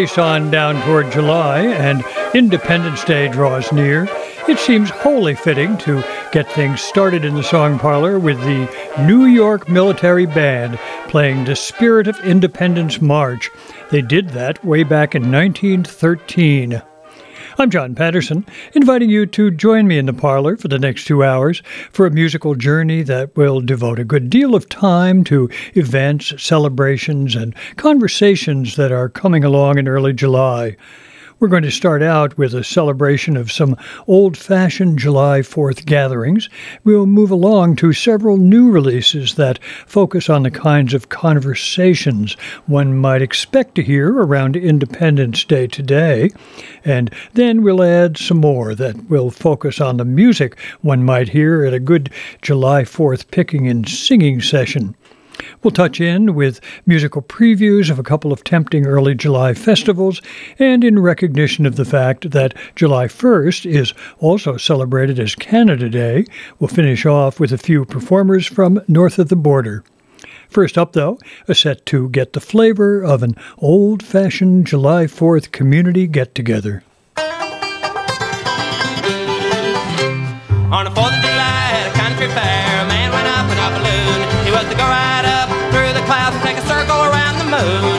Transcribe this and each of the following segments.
Race on down toward July and Independence Day draws near, it seems wholly fitting to get things started in the song parlor with the New York Military Band playing the Spirit of Independence March. They did that way back in 1913. I'm John Patterson, inviting you to join me in the parlor for the next two hours for a musical journey that will devote a good deal of time to events, celebrations, and conversations that are coming along in early July. We're going to start out with a celebration of some old fashioned July 4th gatherings. We'll move along to several new releases that focus on the kinds of conversations one might expect to hear around Independence Day today. And then we'll add some more that will focus on the music one might hear at a good July 4th picking and singing session. We'll touch in with musical previews of a couple of tempting early July festivals, and in recognition of the fact that July 1st is also celebrated as Canada Day, we'll finish off with a few performers from north of the border. First up, though, a set to get the flavor of an old fashioned July 4th community get together. On the 4th around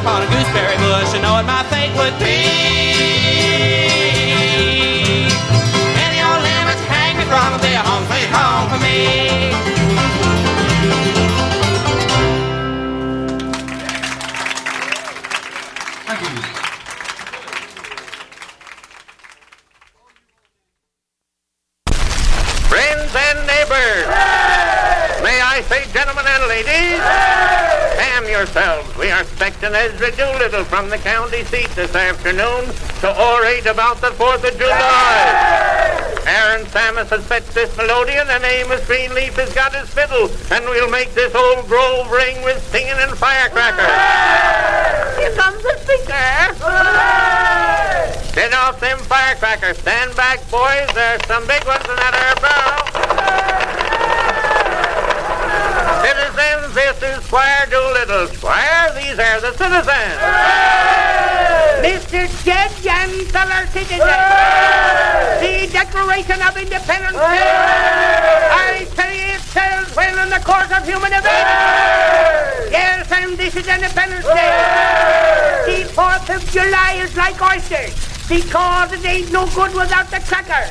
upon a gooseberry bush and know what my fate would be. Yourselves. We are expecting Ezra Doolittle from the county seat this afternoon to orate about the 4th of July. Aaron Samus has fetched this melodeon, and Amos Greenleaf has got his fiddle, and we'll make this old grove ring with singing and firecrackers. Here comes the speaker. Set off them firecrackers. Stand back, boys. There's some big ones in that air barrel. Citizens, this is Squire Doolittle. Squire, these are the citizens. Mr. Dead Young Feller Citizen, the Declaration of Independence. I tell you, it says well in the course of human events. Yes, and this is Independence Day. The 4th of July is like oysters. Because it ain't no good without the cracker.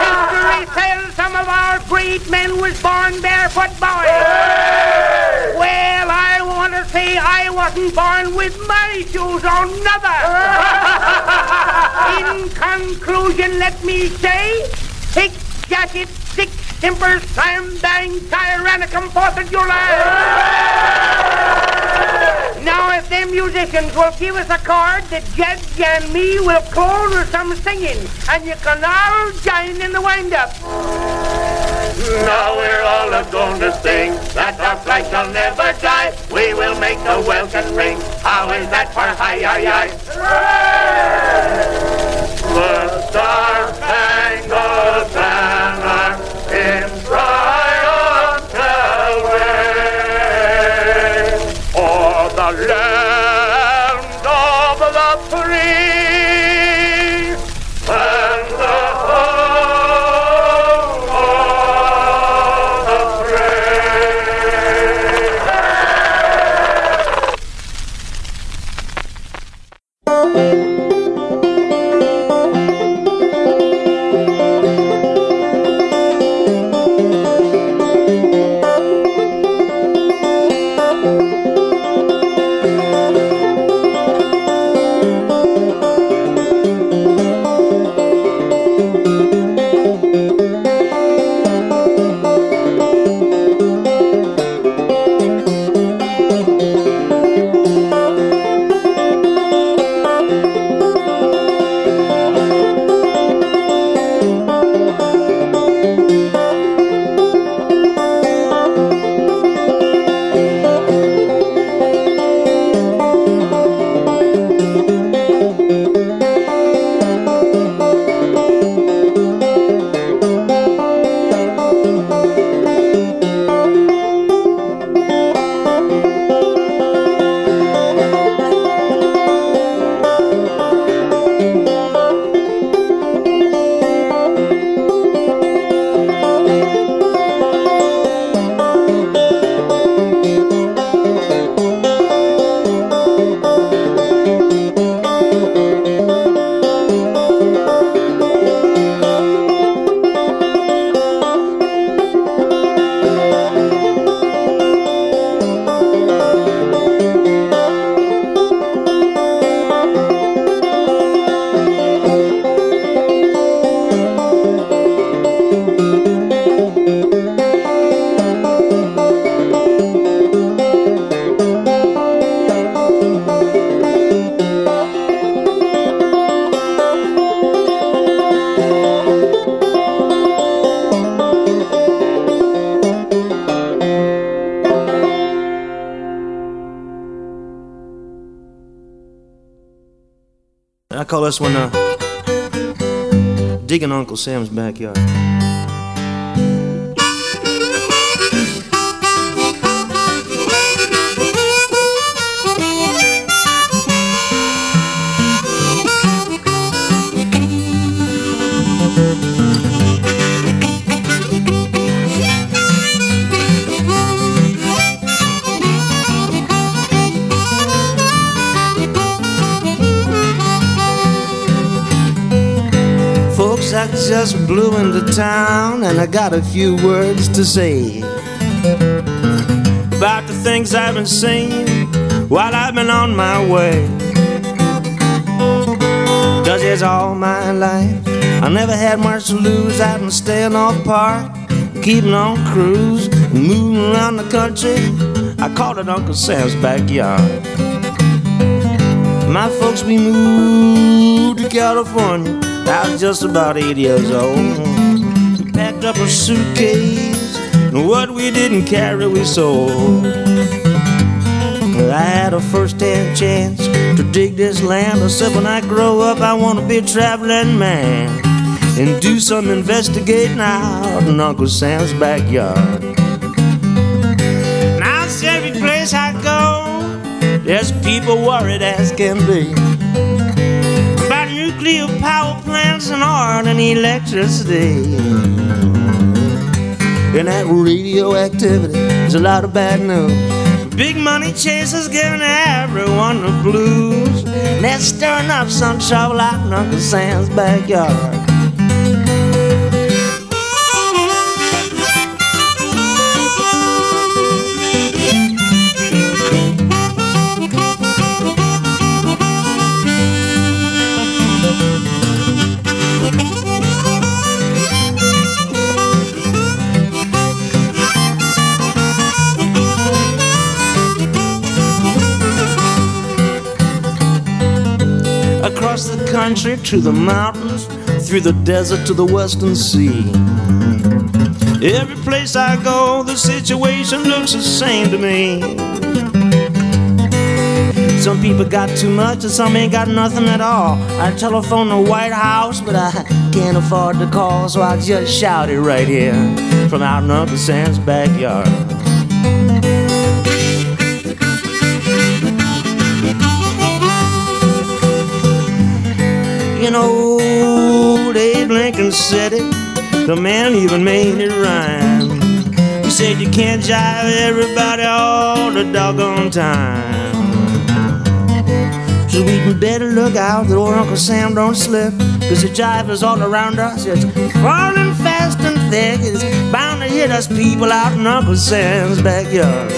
History tells some of our great men was born barefoot boys. Well, I want to say I wasn't born with my shoes on, neither. In conclusion, let me say, six jackets, six timbers, slam bang, tyrannicum, Fourth of July. Now, if them musicians will give us a chord, the judge and me will close with some singing, and you can all join in the wind-up. Now we're all a going to sing that our flag shall never die. We will make the welkin ring. How is that for hi hi hi? The star spangled banner o'er This one uh, digging Uncle Sam's backyard. Just blew into town and I got a few words to say about the things I've been seeing while I've been on my way. Cause it's all my life. I never had much to lose out in staying off park, keeping on cruise, moving around the country. I called it Uncle Sam's backyard. My folks, we moved to California. I was just about eight years old. We packed up a suitcase, and what we didn't carry, we sold. I had a first-hand chance to dig this land. I said, when I grow up, I want to be a traveling man and do some investigating out in Uncle Sam's backyard. Now, every place I go, there's people worried as can be nuclear power plants and art and electricity. And that radioactivity is a lot of bad news. big money chasers giving everyone the blues. And they're stirring up some trouble out in Uncle Sam's backyard. Country to the mountains, through the desert to the western sea. Every place I go, the situation looks the same to me. Some people got too much, and some ain't got nothing at all. I telephone the White House, but I can't afford to call, so I just shout it right here from out in Uncle Sam's backyard. Said it. The man even made it rhyme. He said you can't jive everybody all the doggone time. So we better look out that old Uncle Sam don't slip. Cause the jive is all around us. It's falling fast and thick. It's bound to hit us people out in Uncle Sam's backyard.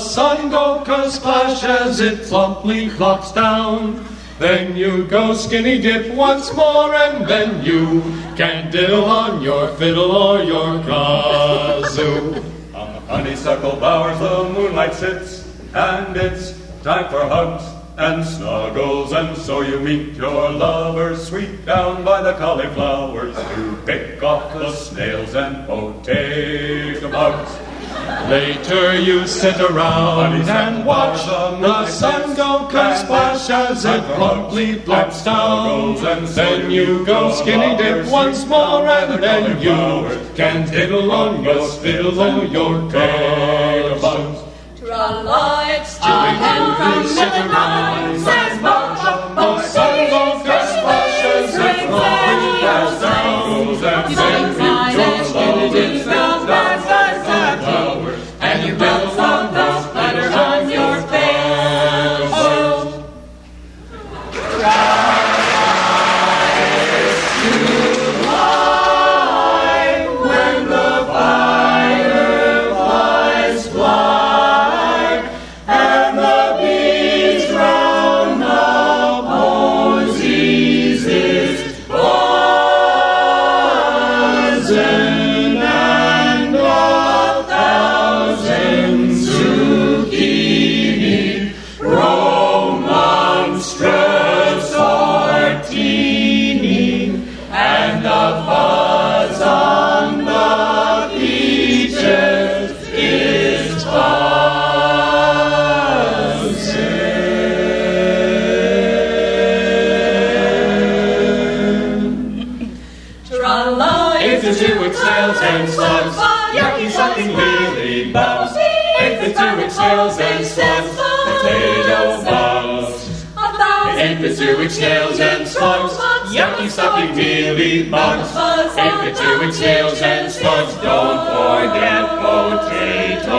Sun go splash as it plumply flops down. Then you go skinny dip once more and then you can diddle on your fiddle or your kazoo. On the honeysuckle bowers the moonlight sits, and it's time for hugs and snuggles, and so you meet your lover sweet down by the cauliflowers to pick off the snails and potato bugs. Later you sit around and watch the sun go splash as it plumply plops down. And then you go skinny dip once more and then you can diddle on your fiddle or your bugs. tra-la, it's a hen from Millinocket says buck, buck, buck, sun go splash as it plumply plops down. You take line and hook to Two snails and slugs, yucky sucking mealy bugs. If the two snails and slugs, don't forget potato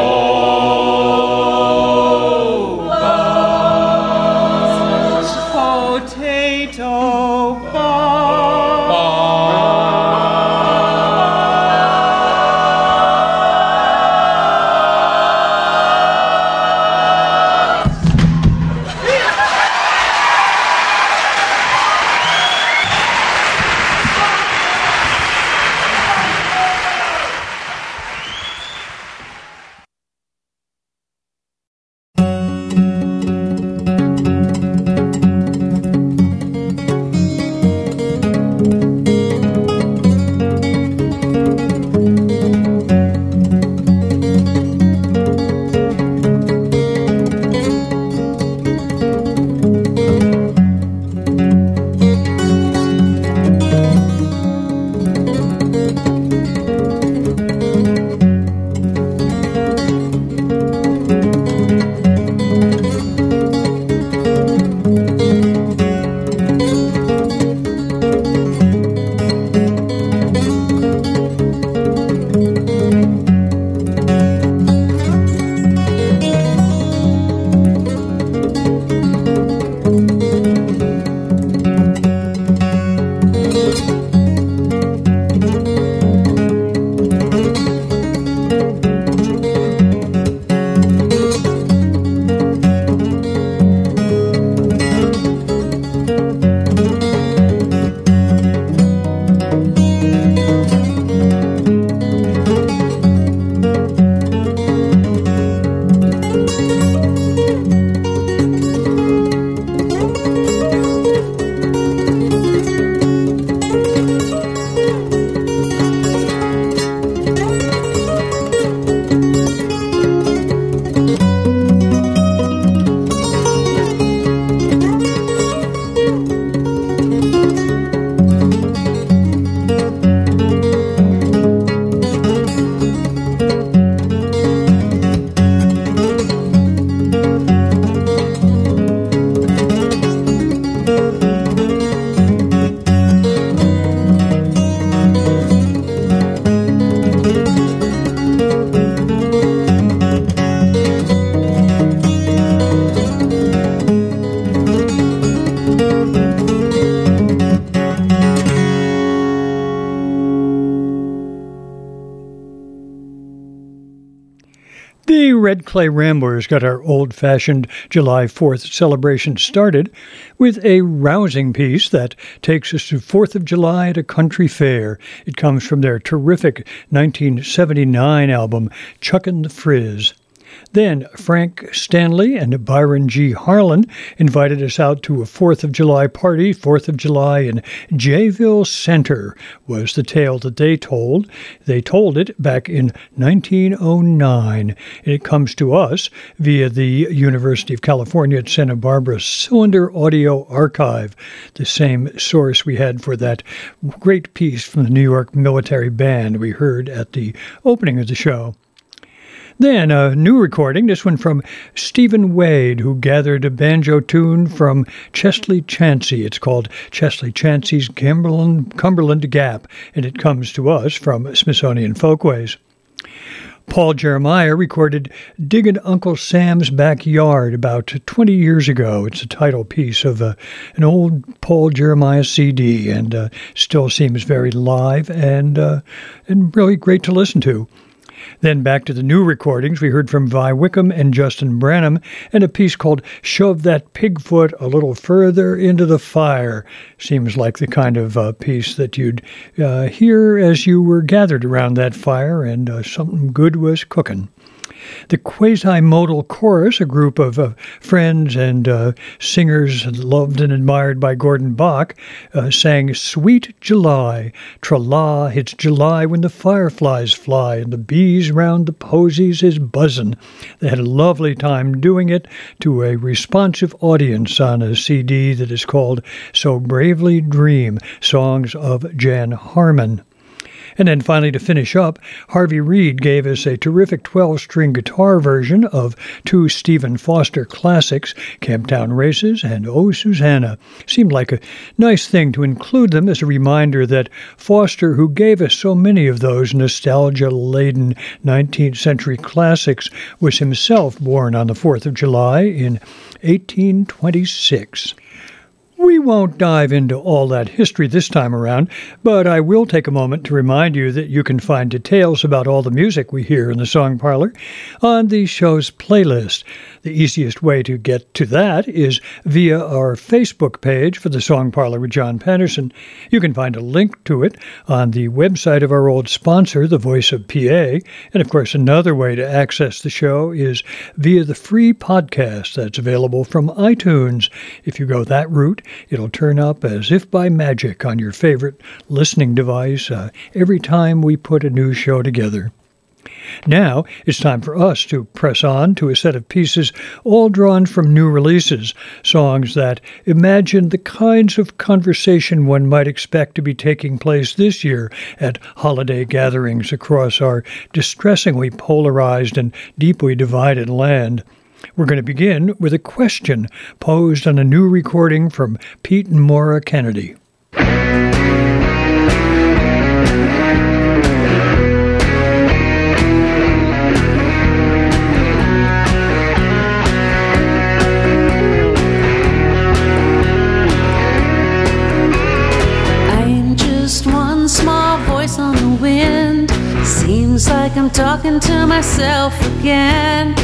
Clay Ramblers got our old fashioned July 4th celebration started with a rousing piece that takes us to 4th of July at a country fair. It comes from their terrific 1979 album, Chuckin' the Frizz. Then Frank Stanley and Byron G. Harlan invited us out to a 4th of July party. 4th of July in Jayville Center was the tale that they told. They told it back in 1909. And it comes to us via the University of California at Santa Barbara Cylinder Audio Archive, the same source we had for that great piece from the New York Military Band we heard at the opening of the show. Then a new recording, this one from Stephen Wade, who gathered a banjo tune from Chesley Chancey. It's called Chesley Chancey's Cumberland, Cumberland Gap, and it comes to us from Smithsonian Folkways. Paul Geremia recorded Diggin' Uncle Sam's Backyard about 20 years ago. It's a title piece of uh, an old Paul Geremia CD and uh, still seems very live and, uh, and really great to listen to. Then back to the new recordings, we heard from Vi Wickham and Justin Branham and a piece called Shove That Pigfoot a Little Further into the Fire. Seems like the kind of uh, piece that you'd uh, hear as you were gathered around that fire and uh, something good was cooking. The Quasi-Modal Chorus, a group of uh, friends and uh, singers loved and admired by Gordon Bok, uh, sang Sweet July. Tra-la, it's July when the fireflies fly and the bees round the posies is buzzin'. They had a lovely time doing it to a responsive audience on a CD that is called So Bravely Dream, Songs of Jan Harmon. And then finally, to finish up, Harvey Reid gave us a terrific 12 string guitar version of two Stephen Foster classics, Camptown Races and Oh Susanna. Seemed like a nice thing to include them as a reminder that Foster, who gave us so many of those nostalgia laden 19th century classics, was himself born on the 4th of July in 1826. We won't dive into all that history this time around, but I will take a moment to remind you that you can find details about all the music we hear in the Song Parlor on the show's playlist. The easiest way to get to that is via our Facebook page for the Song Parlor with John Patterson. You can find a link to it on the website of our old sponsor, The Voice of PA. And of course, another way to access the show is via the free podcast that's available from iTunes. If you go that route, it'll turn up as if by magic on your favorite listening device uh, every time we put a new show together. Now it's time for us to press on to a set of pieces all drawn from new releases, songs that imagine the kinds of conversation one might expect to be taking place this year at holiday gatherings across our distressingly polarized and deeply divided land. We're going to begin with a question posed on a new recording from Pete and Maura Kennedy. Talking to myself again.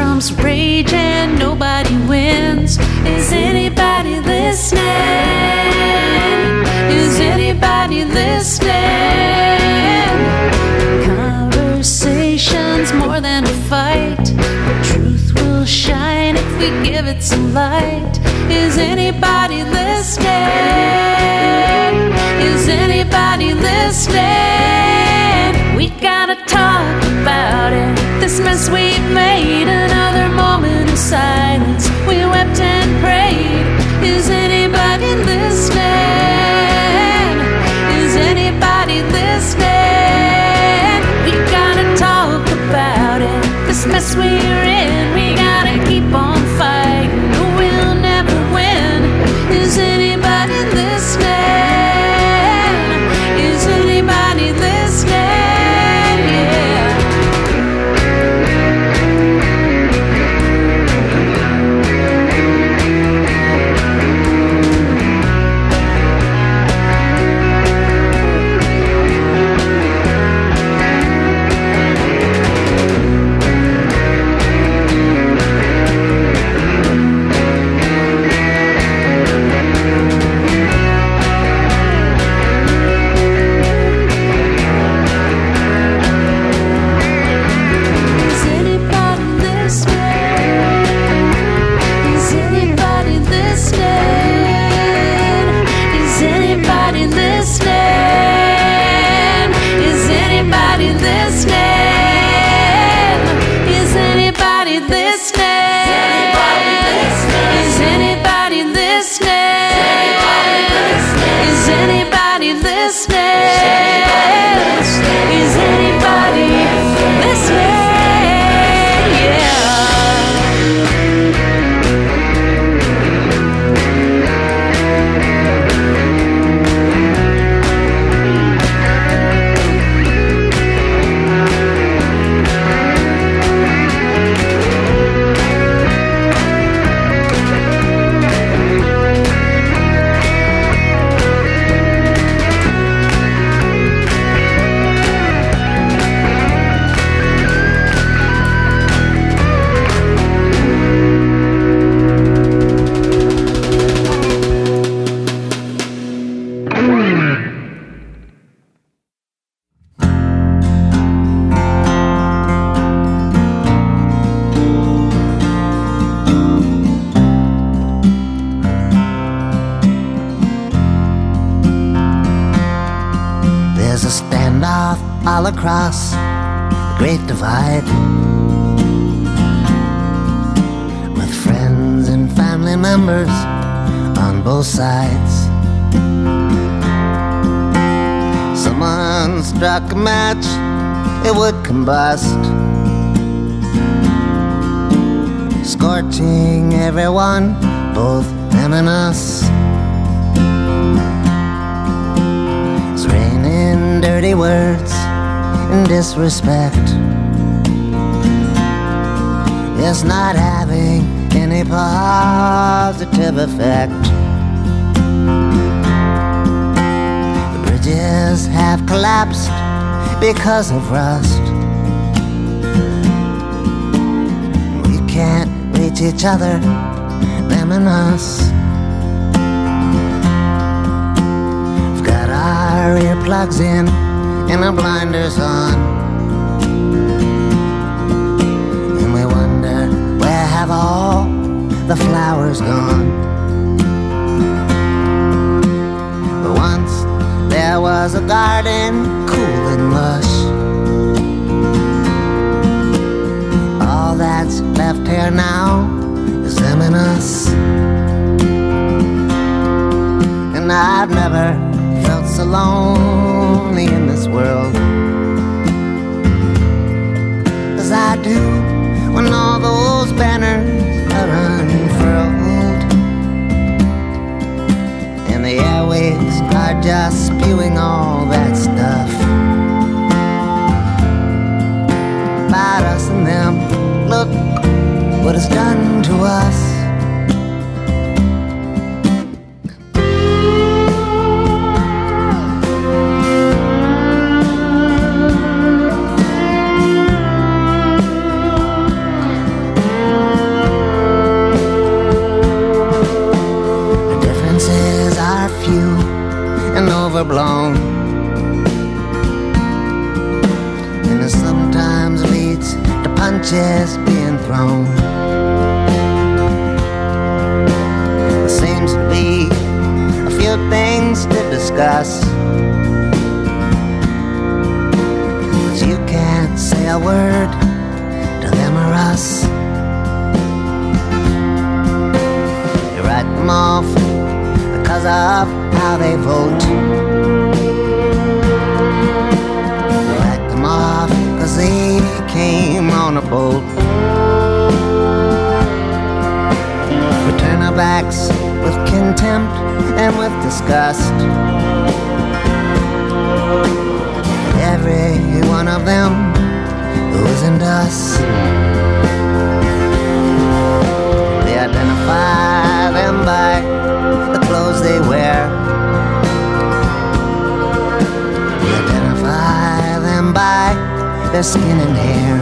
Trumps rage and nobody wins. Is anybody listening? Is anybody listening? Conversations more than a fight. Truth will shine if we give it some light. Is anybody listening? Is anybody listening? We gotta talk about it. Mess we've made. Another moment of silence. We wept and prayed. Is anybody listening? Is anybody listening? We gotta talk about it. Mess we're combust, scorching everyone, both them and us. It's raining dirty words and disrespect. It's not having any positive effect. The bridges have collapsed because of rust. Each other, them and us. We've got our earplugs in and our blinders on. And we wonder where have all the flowers gone? But once there was a garden cool and lush. All that's left here now and us. And I've never felt so lonely in this world as I do when all those banners are unfurled and the airwaves are just spewing all that stuff about us and them. Look what it's done to us. blown. And it sometimes leads to punches being thrown. There seems to be a few things to discuss. But you can't say a word to them or us. You write them off because of how they vote. You them off because they came on a boat. We turn our backs with contempt and with disgust. Every one of them who isn't us. They identify them by the clothes they wear. Their skin and hair.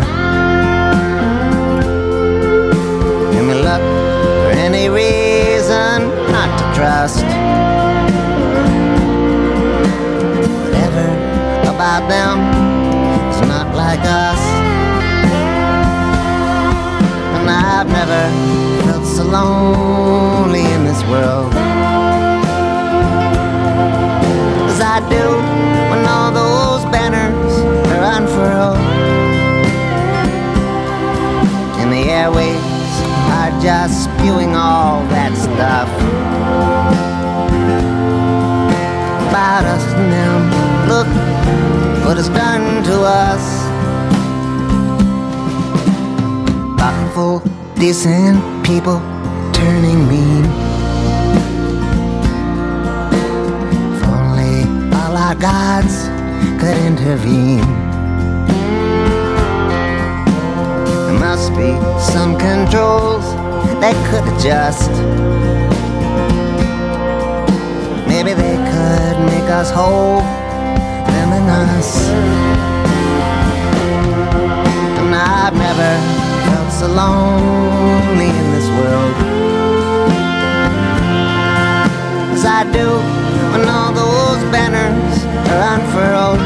And we look for any reason not to trust. Whatever about them it's done to us. Thoughtful, decent people turning mean. If only all our gods could intervene. There must be some controls they could adjust. Maybe they could make us whole, us. And I've never felt so lonely in this world as I do when all those banners are unfurled.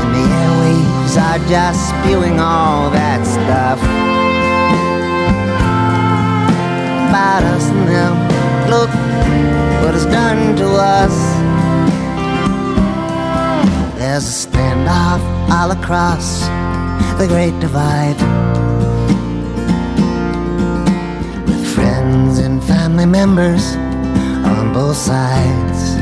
And the airwaves are just spewing all that stuff about us and them. Look what it's done to us. There's a standoff all across the great divide. With friends and family members on both sides.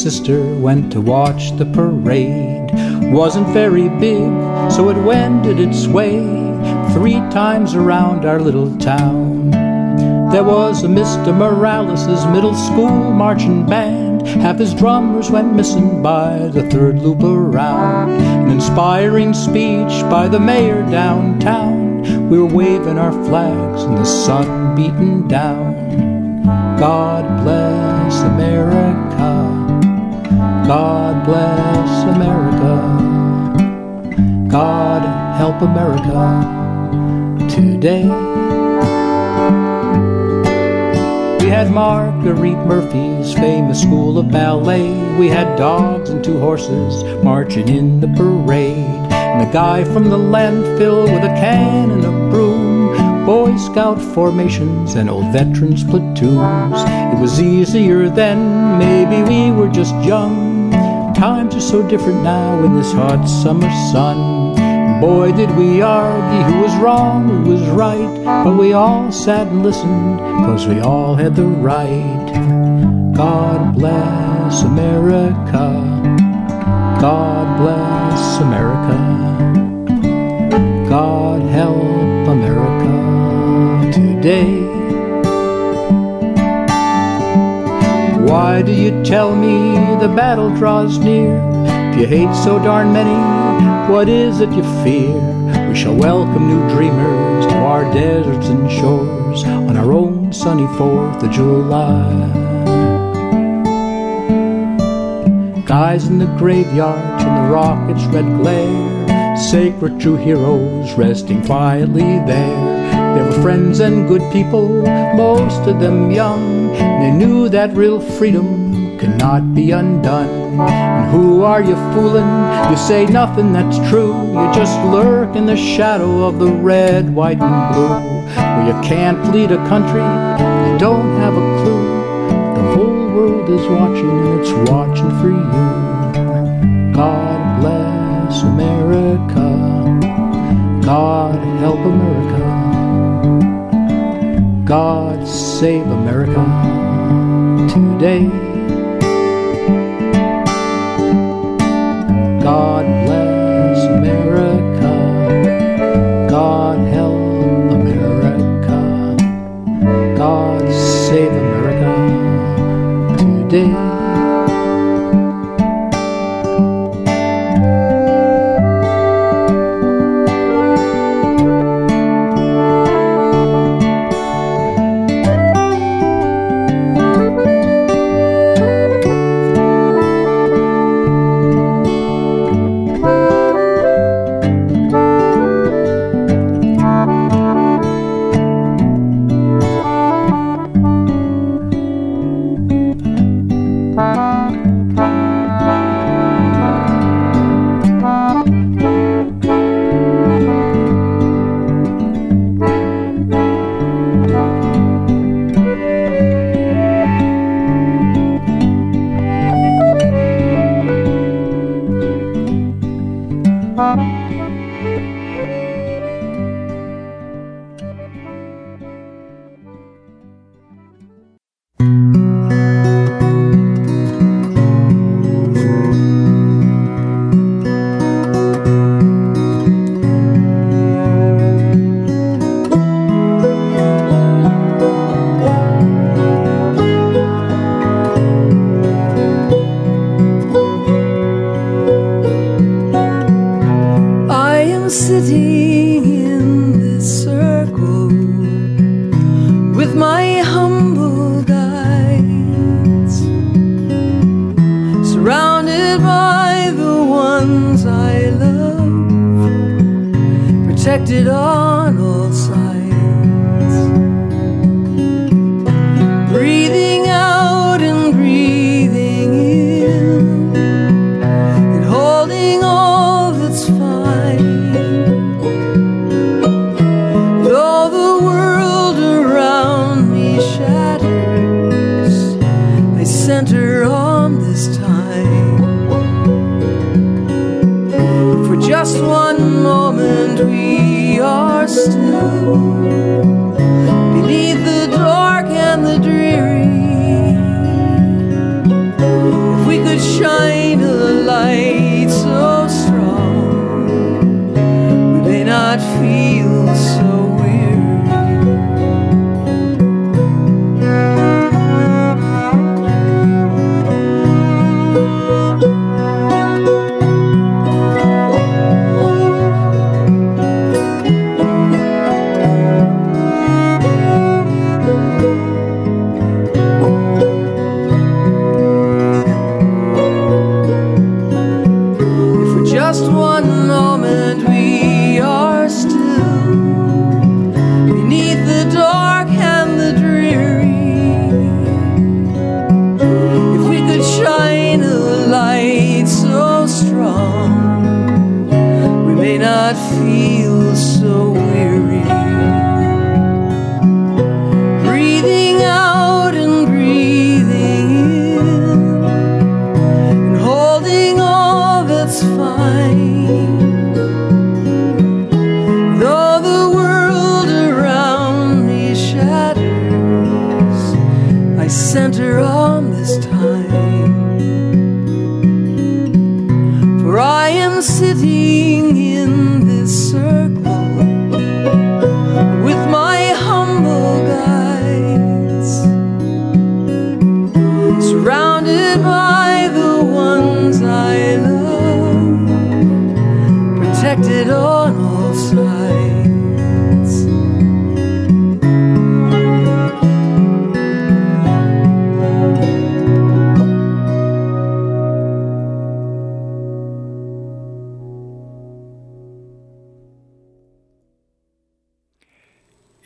Sister went to watch the parade. Wasn't very big, so it wended its way three times around our little town. There was a Mr. Morales' middle school marching band. Half his drummers went missing by the third loop around. An inspiring speech by the mayor downtown. We were waving our flags and the sun beating down. God bless America. God bless America. God help America today. We had Marguerite Murphy's famous school of ballet. We had dogs and two horses marching in the parade. And the guy from the landfill with a can and a broom. Boy Scout formations and old veterans platoons. It was easier then, maybe we were just young. Times are so different now in this hot summer sun. Boy, did we argue who was wrong, who was right. But we all sat and listened, cause we all had the right. God bless America. God bless America. God help America today. Why do you tell me the battle draws near? If you hate so darn many, what is it you fear? We shall welcome new dreamers to our deserts and shores on our own sunny 4th of July. Guys in the graveyards and the rocket's red glare, sacred true heroes resting quietly there. They were friends and good people, most of them young, and they knew that real freedom could not be undone. And who are you fooling? You say nothing that's true. You just lurk in the shadow of the red, white, and blue. Where you can't lead a country, you don't have a clue. The whole world is watching and it's watching for you. God bless America. God help America. God save America today.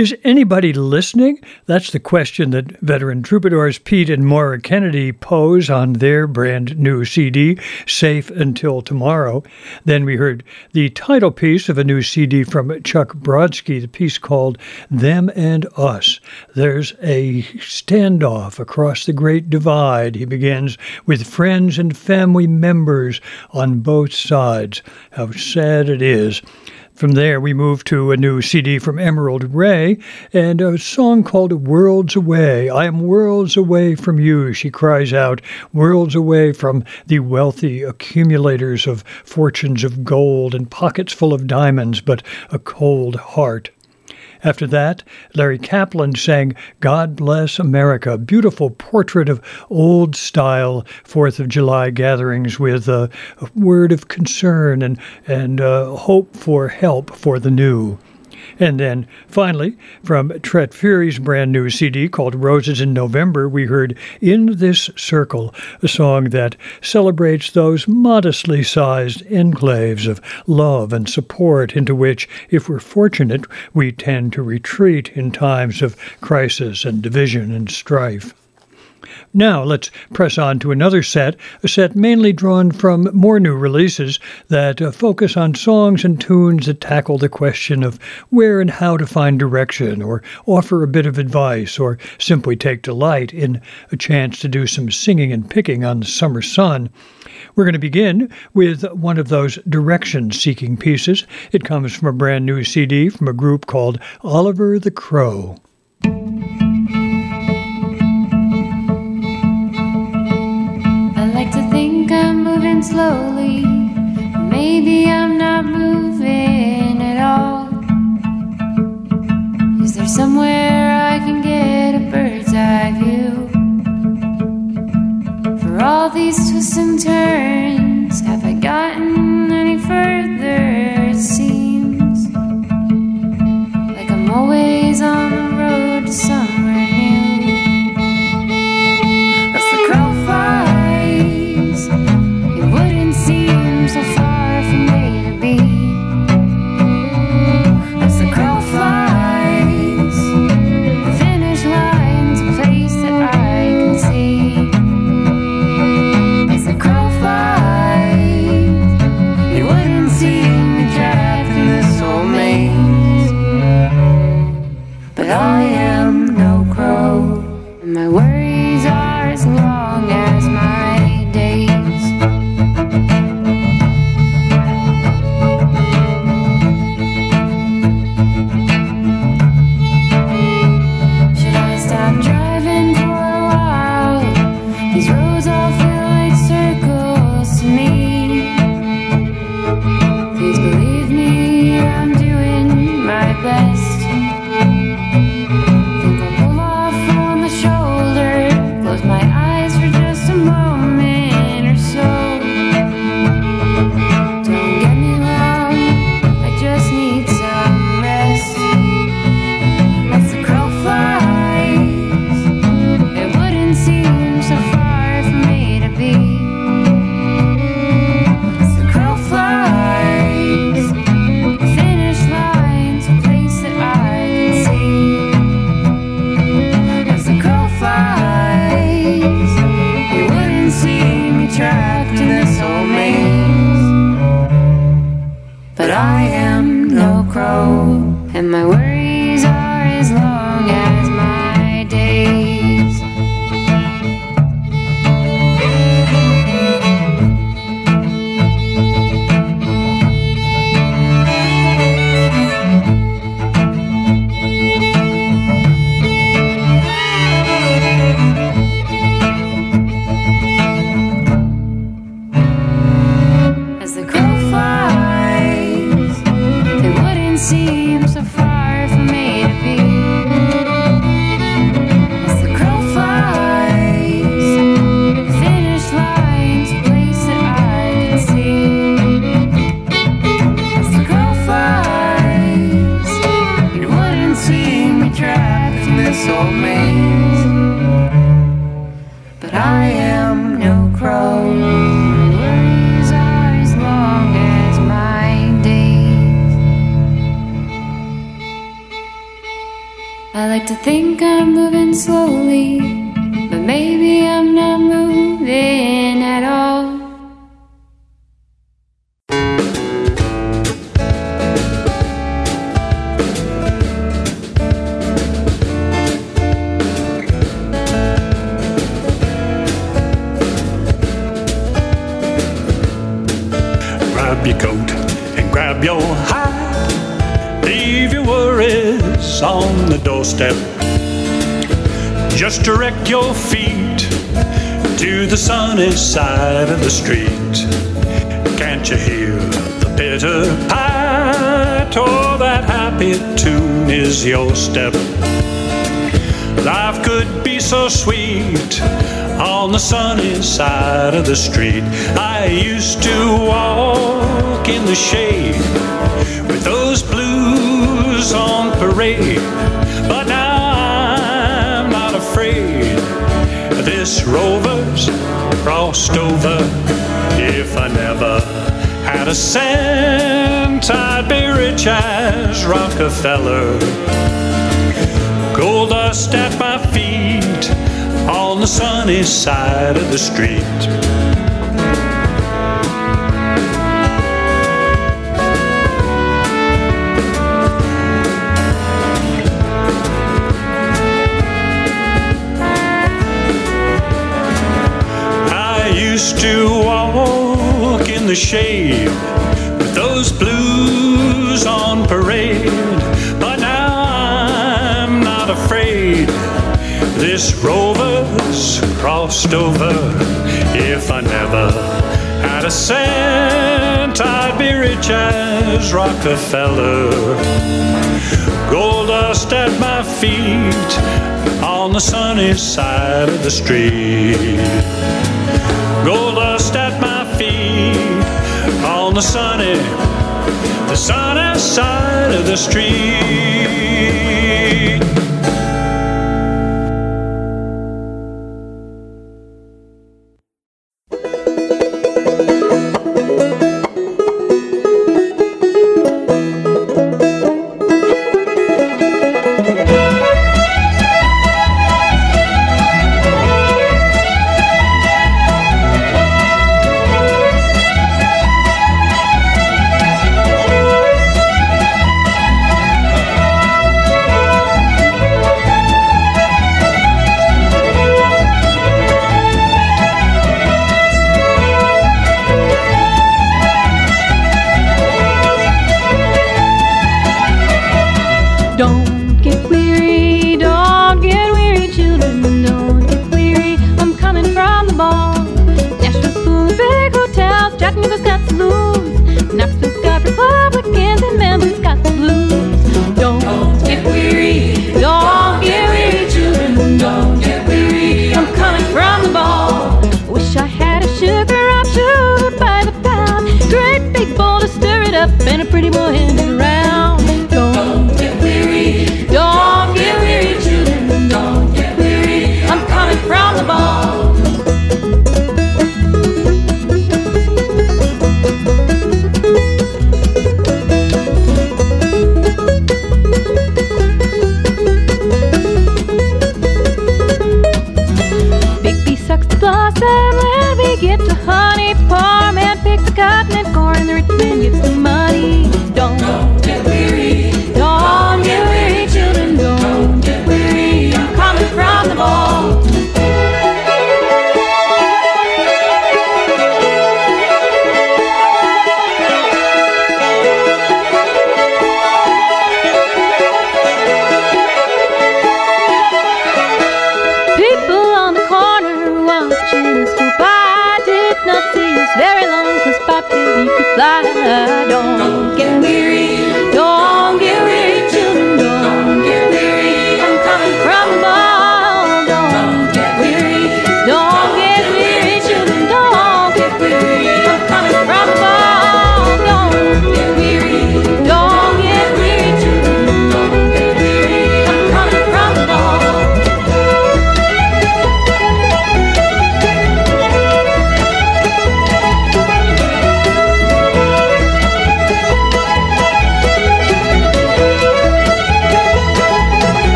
Is anybody listening? That's the question that veteran troubadours Pete and Maura Kennedy pose on their brand new CD, Safe Until Tomorrow. Then we heard the title piece of a new CD from Chuck Brodsky, the piece called Them and Us. There's a standoff across the Great Divide. He begins with friends and family members on both sides. How sad it is. From there, we move to a new CD from Emerald Rae and a song called Worlds Away. I am worlds away from you, she cries out, worlds away from the wealthy accumulators of fortunes of gold and pockets full of diamonds, but a cold heart. After that, Larry Kaplan sang God Bless America, beautiful portrait of old style Fourth of July gatherings with a, word of concern and, and uh, hope for help for the new. And then finally, from Tret Fure's brand new CD called Roses in November, we heard In This Circle, a song that celebrates those modestly sized enclaves of love and support into which, if we're fortunate, we tend to retreat in times of crisis and division and strife. Now let's press on to another set, a set mainly drawn from more new releases that uh, focus on songs and tunes that tackle the question of where and how to find direction, or offer a bit of advice, or simply take delight in a chance to do some singing and picking on the summer sun. We're going to begin with one of those direction seeking pieces. It comes from a brand new CD from a group called Oliver the Crow. Slowly. Maybe I'm not moving at all. Is there somewhere I can get a bird's eye view? For all these twists and turns, have I gotten any further? It seems like I'm always on the road to somewhere the street. I used to walk in the shade with those blues on parade. But now I'm not afraid. This rover's crossed over. If I never had a cent, I'd be rich as Rockefeller. Gold dust at my feet on the sunny side of the street. Gold dust at my feet on the sunny, the sunny side of the street.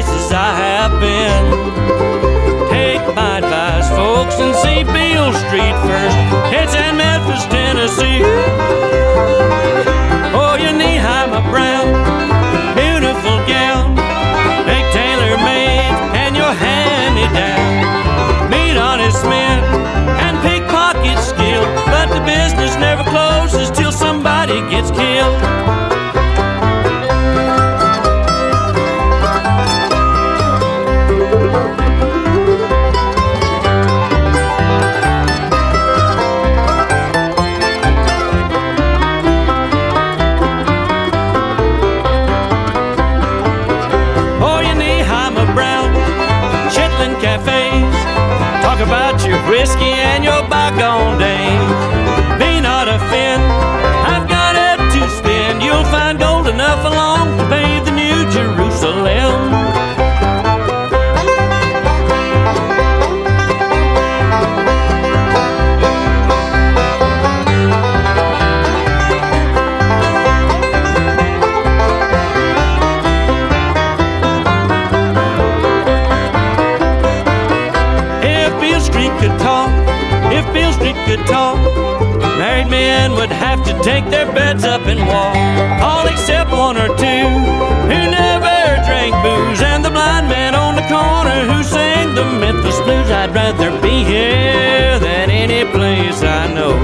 Places I have been. Take my advice, folks, and see Beale Street first. It's in Memphis, Tennessee. Oh, your knee-high, my brown, beautiful gown. Make tailor made and your hand-me-down. Meet honest men and pickpocket skill, but the business never closes till somebody gets killed. Drank booze, and the blind man on the corner who sang the Memphis blues. I'd rather be here than any place I know.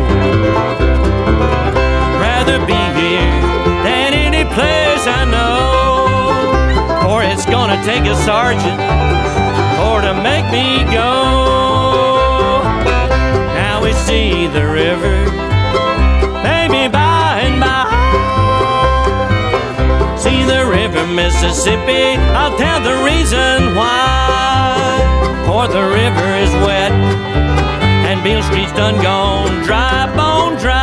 Rather be here than any place I know. Or it's gonna take a sergeant or to make me go. Now we see the river, river, Mississippi, I'll tell the reason why. For the river is wet, and Beale Street's done gone dry, bone dry.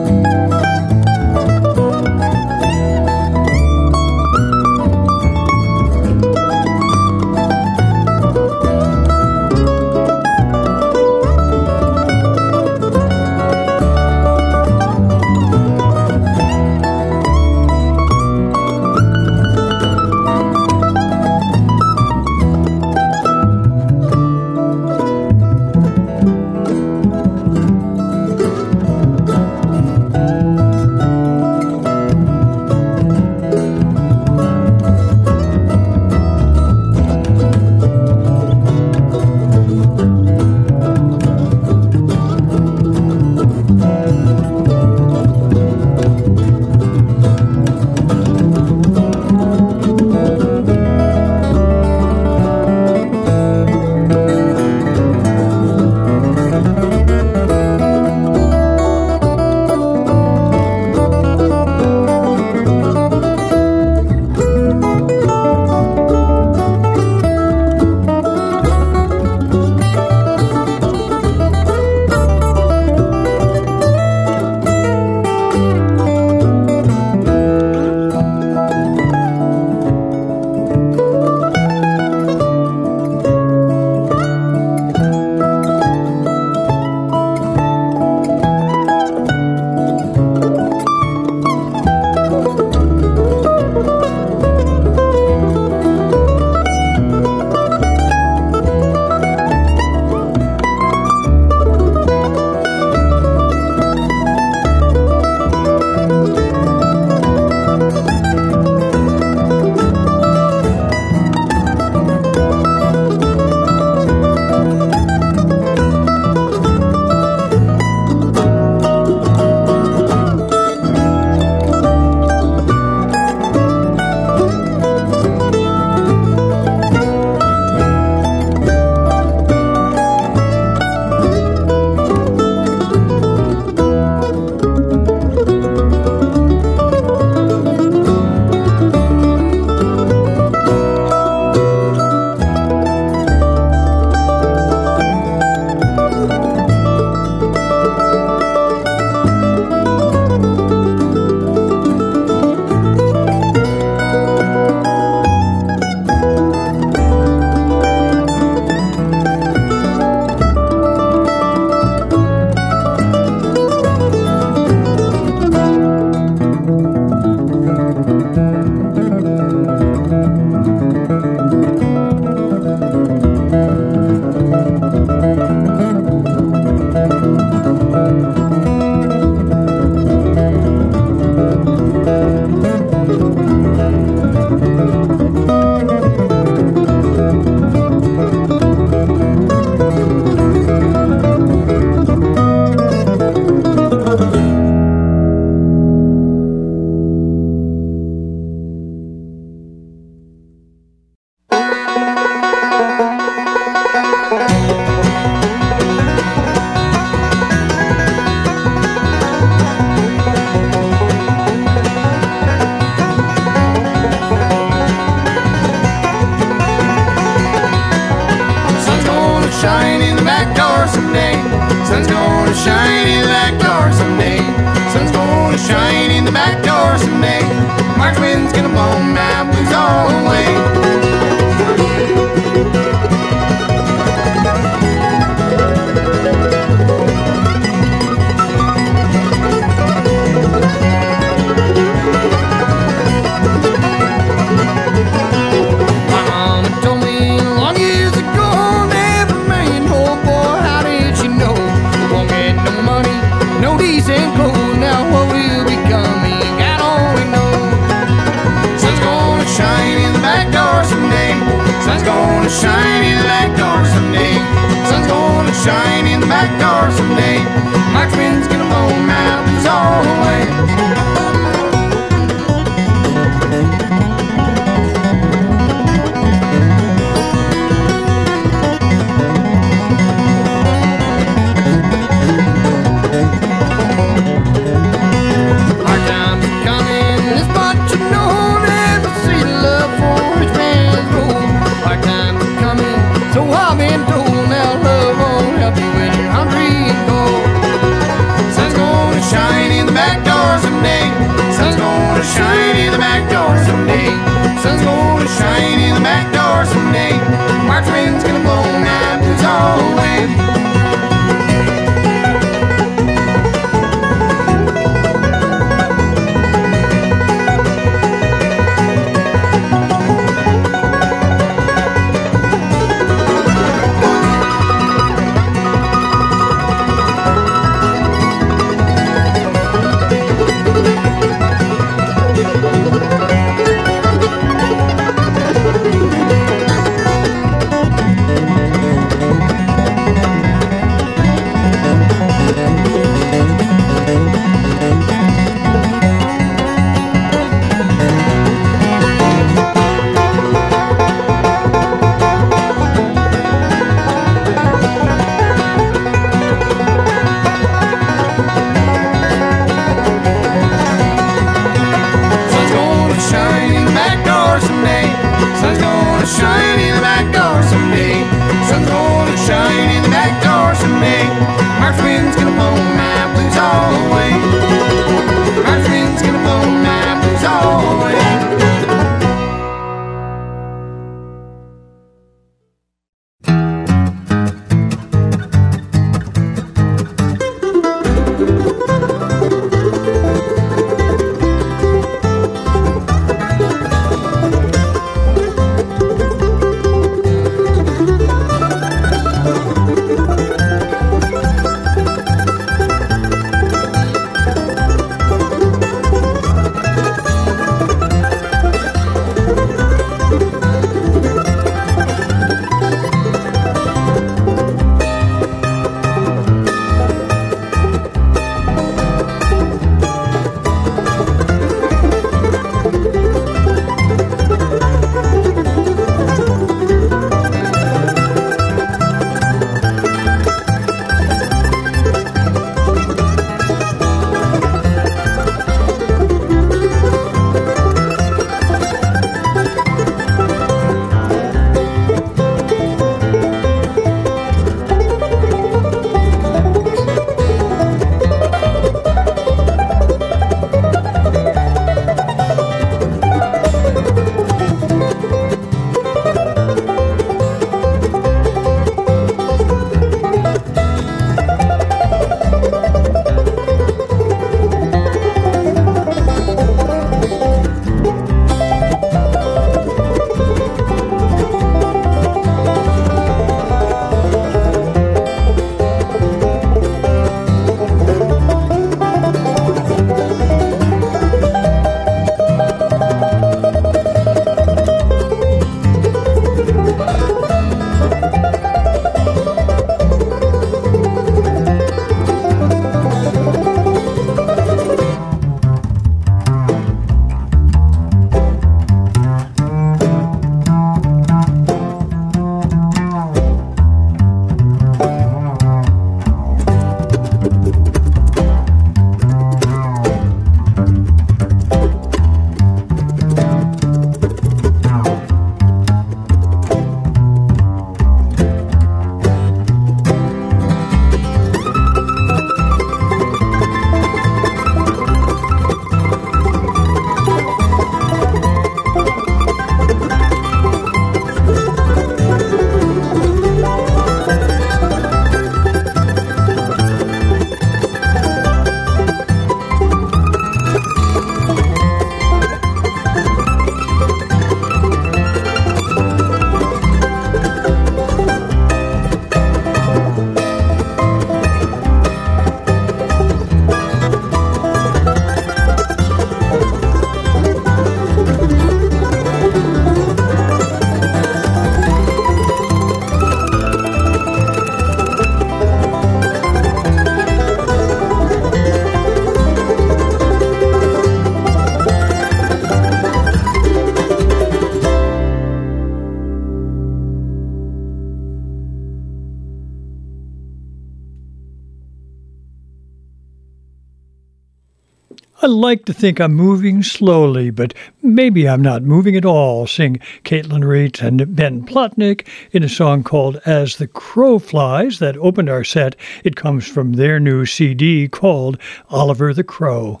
Like to think I'm moving slowly, but maybe I'm not moving at all, sing Caitlin Reitz and Ben Plotnick in a song called As the Crow Flies that opened our set. It comes from their new CD called Oliver the Crow.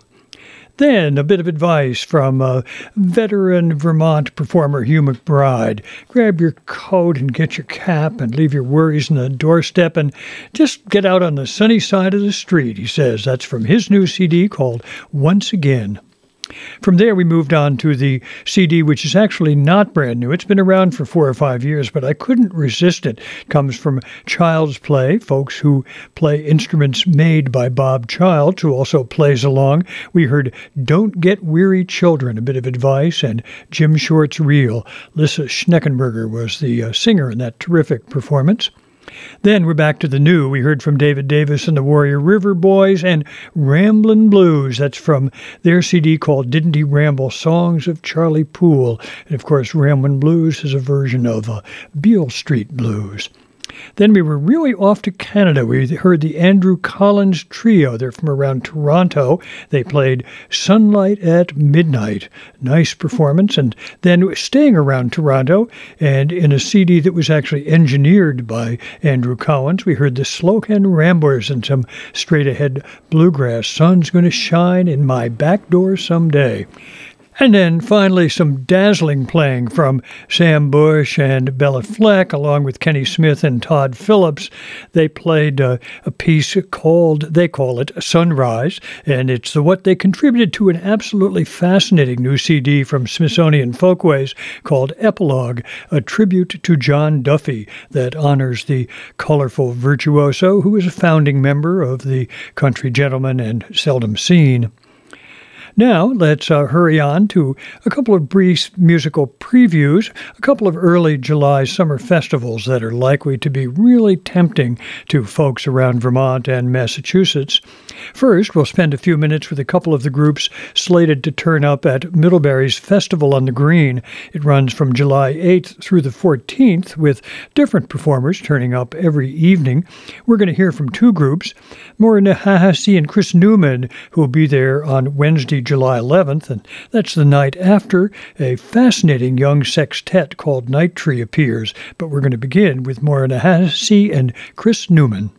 Then, a bit of advice from uh, veteran Vermont performer Hugh McBride. Grab your coat and get your cap and leave your worries on the doorstep and just get out on the sunny side of the street, he says. That's from his new CD called Once Again. From there, we moved on to the CD, which is actually not brand new. It's been around for four or five years, but I couldn't resist it. it comes from Child's Play, folks who play instruments made by Bob Childs, who also plays along. We heard Don't Get Weary Children, a bit of advice, and Jim Short's Reel. Lissa Schneckenberger was the uh, singer in that terrific performance. Then we're back to the new. We heard from David Davis and the Warrior River Boys and Ramblin' Blues. That's from their CD called Didn't He Ramble Songs of Charlie Poole. And of course, Ramblin' Blues is a version of uh, Beale Street Blues. Then we were really off to Canada. We heard the Andrew Collins Trio. They're from around Toronto. They played Sunlight at Midnight. Nice performance. And then staying around Toronto, and in a CD that was actually engineered by Andrew Collins, we heard the Slocan Ramblers and some straight ahead bluegrass. Sun's going to shine in my back door someday. And then finally, some dazzling playing from Sam Bush and Béla Fleck, along with Kenny Smith and Todd Phillips. They played uh, a piece called, they call it Sunrise, and it's what they contributed to an absolutely fascinating new CD from Smithsonian Folkways called Epilogue, a tribute to John Duffy that honors the colorful virtuoso who was a founding member of the Country Gentlemen and Seldom Seen. Now, let's uh, hurry on to a couple of brief musical previews, a couple of early July summer festivals that are likely to be really tempting to folks around Vermont and Massachusetts. First, we'll spend a few minutes with a couple of the groups slated to turn up at Middlebury's Festival on the Green. It runs from July 8th through the 14th, with different performers turning up every evening. We're going to hear from two groups, Máire Ní Chathasaigh and Chris Newman, who will be there on Wednesday, July 11th, and that's the night after a fascinating young sextet called Night Tree appears. But we're going to begin with Máire Ní Chathasaigh and Chris Newman.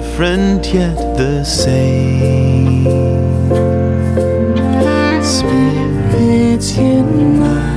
Different yet the same. Spirits unite,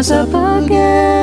us up again.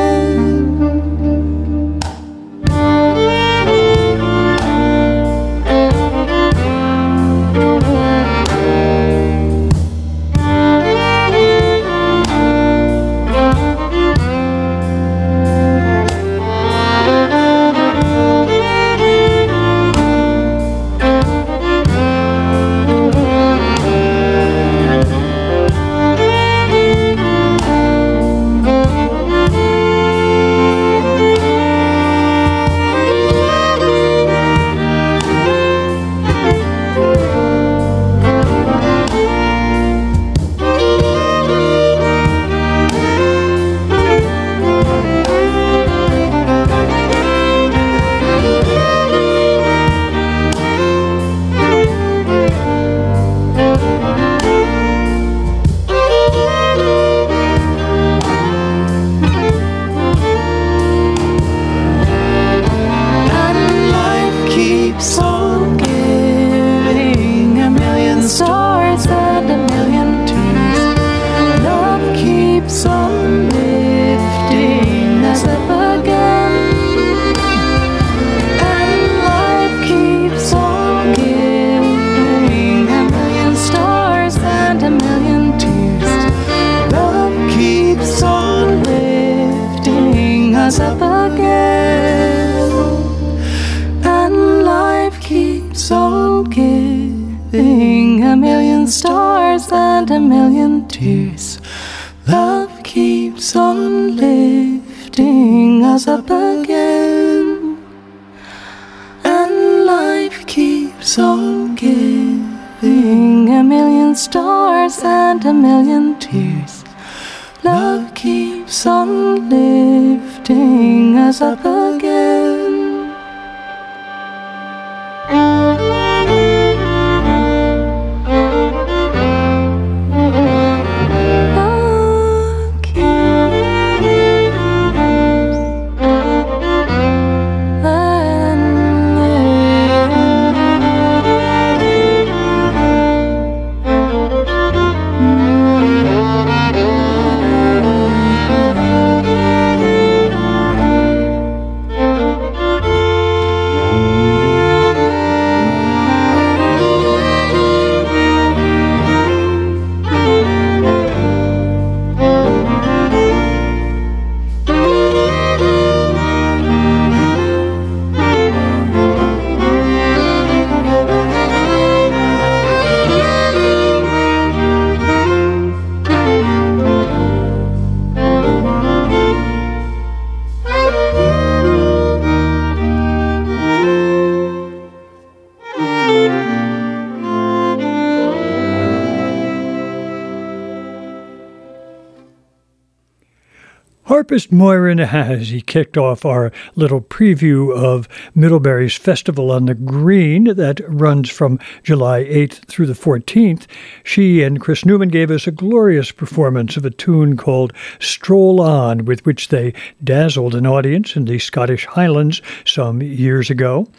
Harpist Máire Ní Chathasaigh kicked off our little preview of Middlebury's Festival on the Green that runs from July 8th through the 14th. She and Chris Newman gave us a glorious performance of a tune called Stroll On, with which they dazzled an audience in the Scottish Highlands some years ago.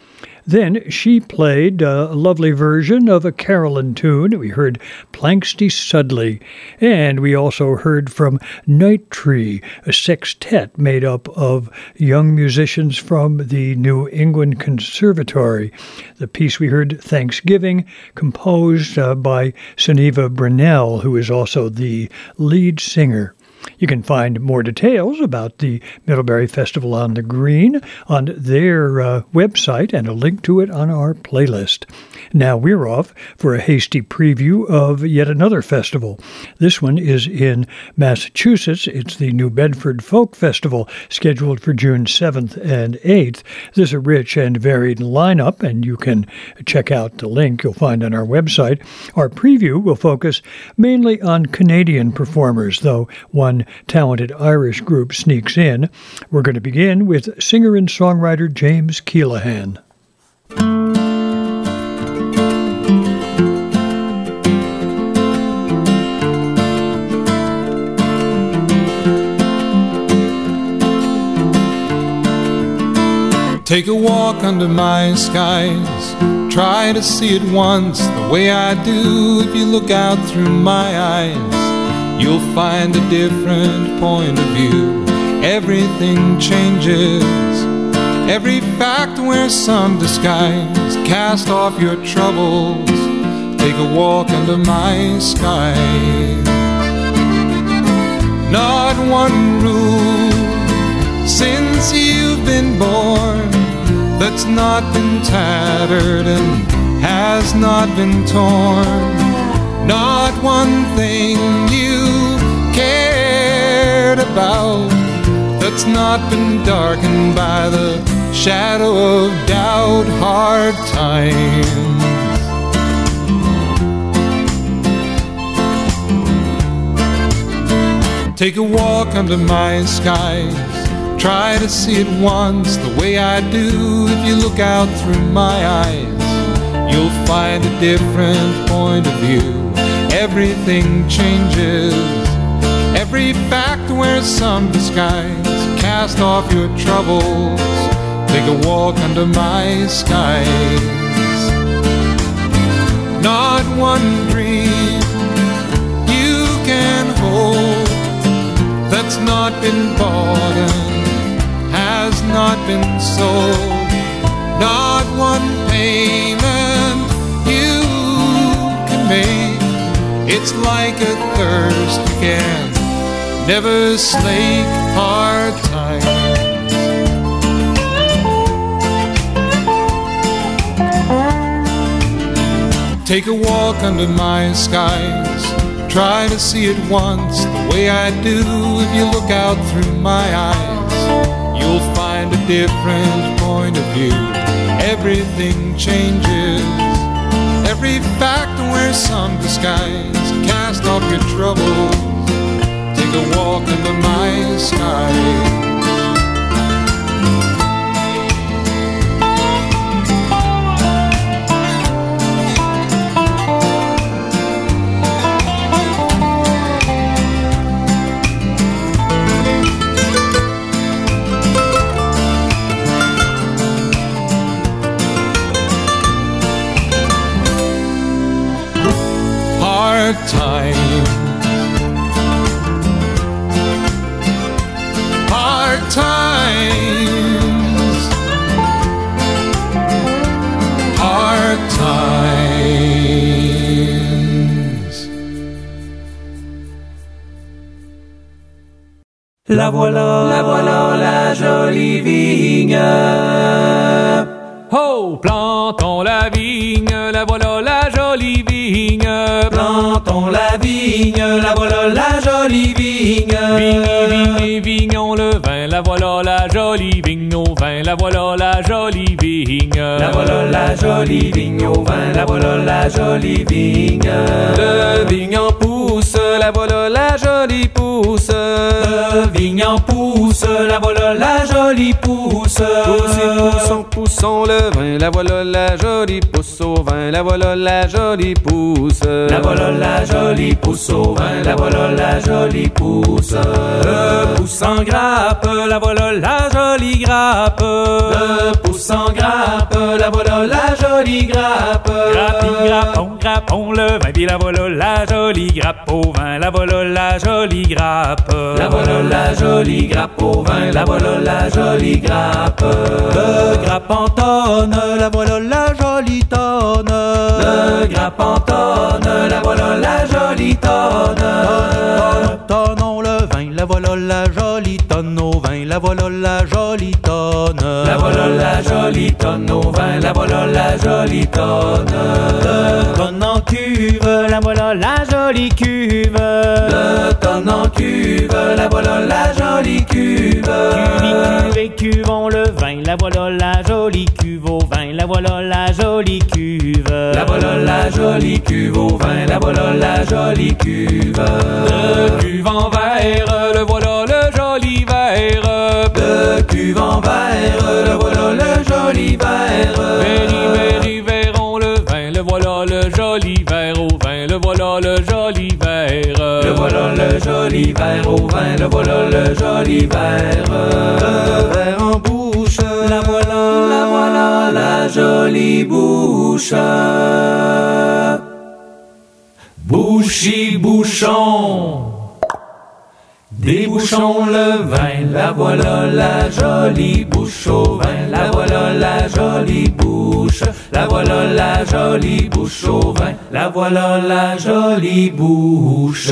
Then she played a lovely version of a Carolan tune. We heard Planxty Sudley. And we also heard from Night Tree, a sextet made up of young musicians from the New England Conservatory. The piece we heard, Thanksgiving, composed uh, by Sunniva Brunel, who is also the lead singer. You can find more details about the Middlebury Festival on the Green on their uh, website and a link to it on our playlist. Now we're off for a hasty preview of yet another festival. This one is in Massachusetts. It's the New Bedford Folk Festival, scheduled for June 7th and 8th. There's a rich and varied lineup, and you can check out the link you'll find on our website. Our preview will focus mainly on Canadian performers, though one talented Irish group sneaks in. We're going to begin with singer and songwriter James Keelaghan. Take a walk under my skies. Try to see it once the way I do. If you look out through my eyes, you'll find a different point of view. Everything changes. Every fact wears some disguise. Cast off your troubles. Take a walk under my sky. Not one rule since you've been born that's not been tattered and has not been torn. Not one thing you cared about that's not been darkened by the shadow of doubt, hard times. Take a walk under my skies. Try to see it once the way I do. If you look out through my eyes, you'll find a different point of view. Everything changes. Every fact wears some disguise. Cast off your troubles. Take a walk under my skies. Not one dream you can hold that's not been bought and has not been sold. Not one payment you can make. It's like a thirst can never slake hard times. Take a walk under my skies. Try to see it once the way I do. If you look out through my eyes, you'll find a different point of view. Everything changes. Every fact wears some disguise. Cast off your troubles. Take a walk under my sky. La voilà, la voilà, la jolie vigne. Oh, plantons la vigne, la voilà la jolie vigne. Plantons la vigne, la voilà la jolie vigne. Vigne, vigne, vignons le la voilà la jolie vigne au vin, la voilà la jolie vigne. La voilà la jolie vigne au vin, la voilà la jolie vigne. Le vigne en pousse, la voilà la jolie pousse. Le vigne en pousse, la voilà la jolie pousse. Pousse, poussons, poussons le vin, la voilà la jolie pousse au vin, la voilà la jolie pousse. La voilà la jolie pousse au vin, la voilà la jolie pousse. Le pousse en grappe, la voilà la jolie grappe. Le pousse en grappe, la voilà la jolie grappe. Grappi, grappon, grappon le vin, puis la voilà la jolie grappe au vin, la voilà la jolie grappe. La voilà la jolie grappe au vin, la voilà la jolie grappe. Le grappe en tonne, la voilà la jolie tonne. Le grappe en tonne, la voilà la jolie tonne. Tonnons le vin, la voilà la jolie tonne au vin, la voilà la jolie tonne. La voilà la jolie tonne au vin, la voilà la jolie tonne. Le tonne en cuve, la voilà la jolie cuve. Le tonne en cuve, la voilà la jolie cuve. Cuve, cuve et cuvons le vin, la voilà la jolie cuve au vin, la voilà la jolie cuve. La voilà la jolie cuve au vin, la voilà la jolie cuve. Le cuve en verre, le voilà Le cuve en verre, le voilà le joli verre. Véri, véri, verrons le vin, le voilà le joli verre au vin, le voilà le joli verre. Le voilà le joli verre au vin, le voilà le joli verre. Le verre en bouche, la voilà, la voilà la jolie bouche. Bouchy bouchon. Débouchons le vin, la voilà la jolie bouche au vin, la voilà la jolie bouche, la voilà la jolie bouche au vin, la voilà la jolie bouche.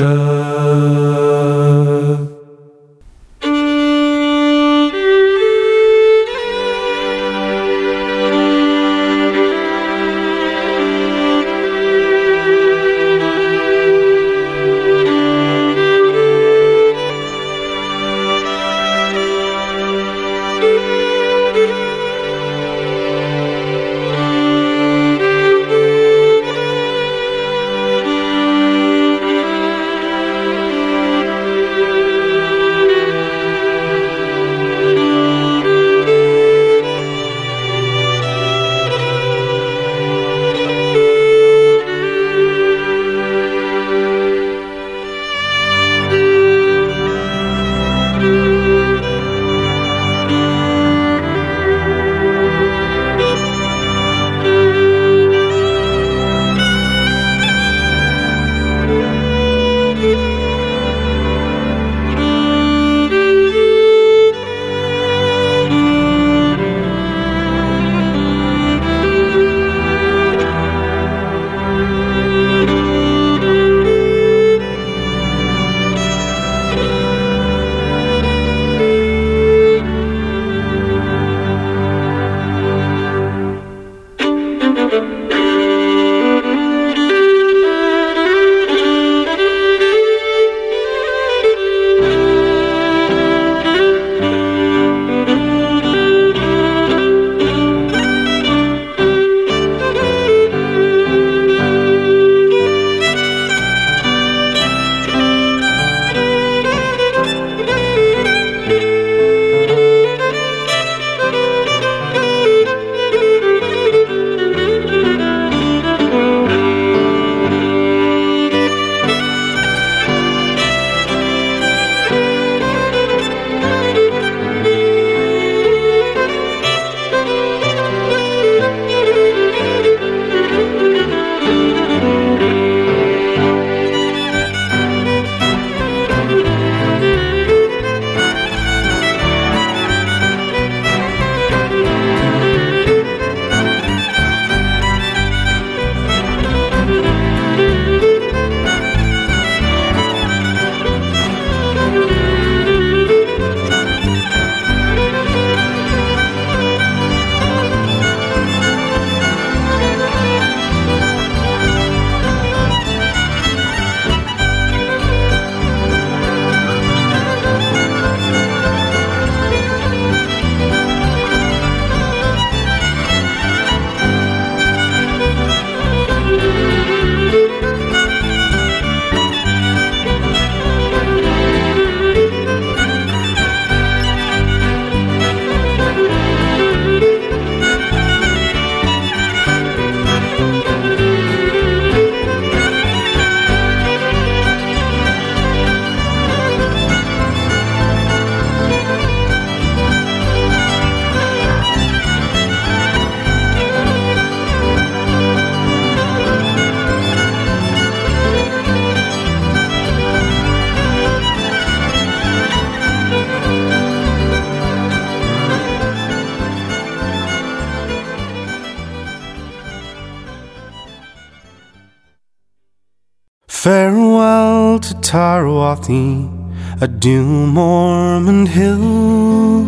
Adieu Mormond Hill,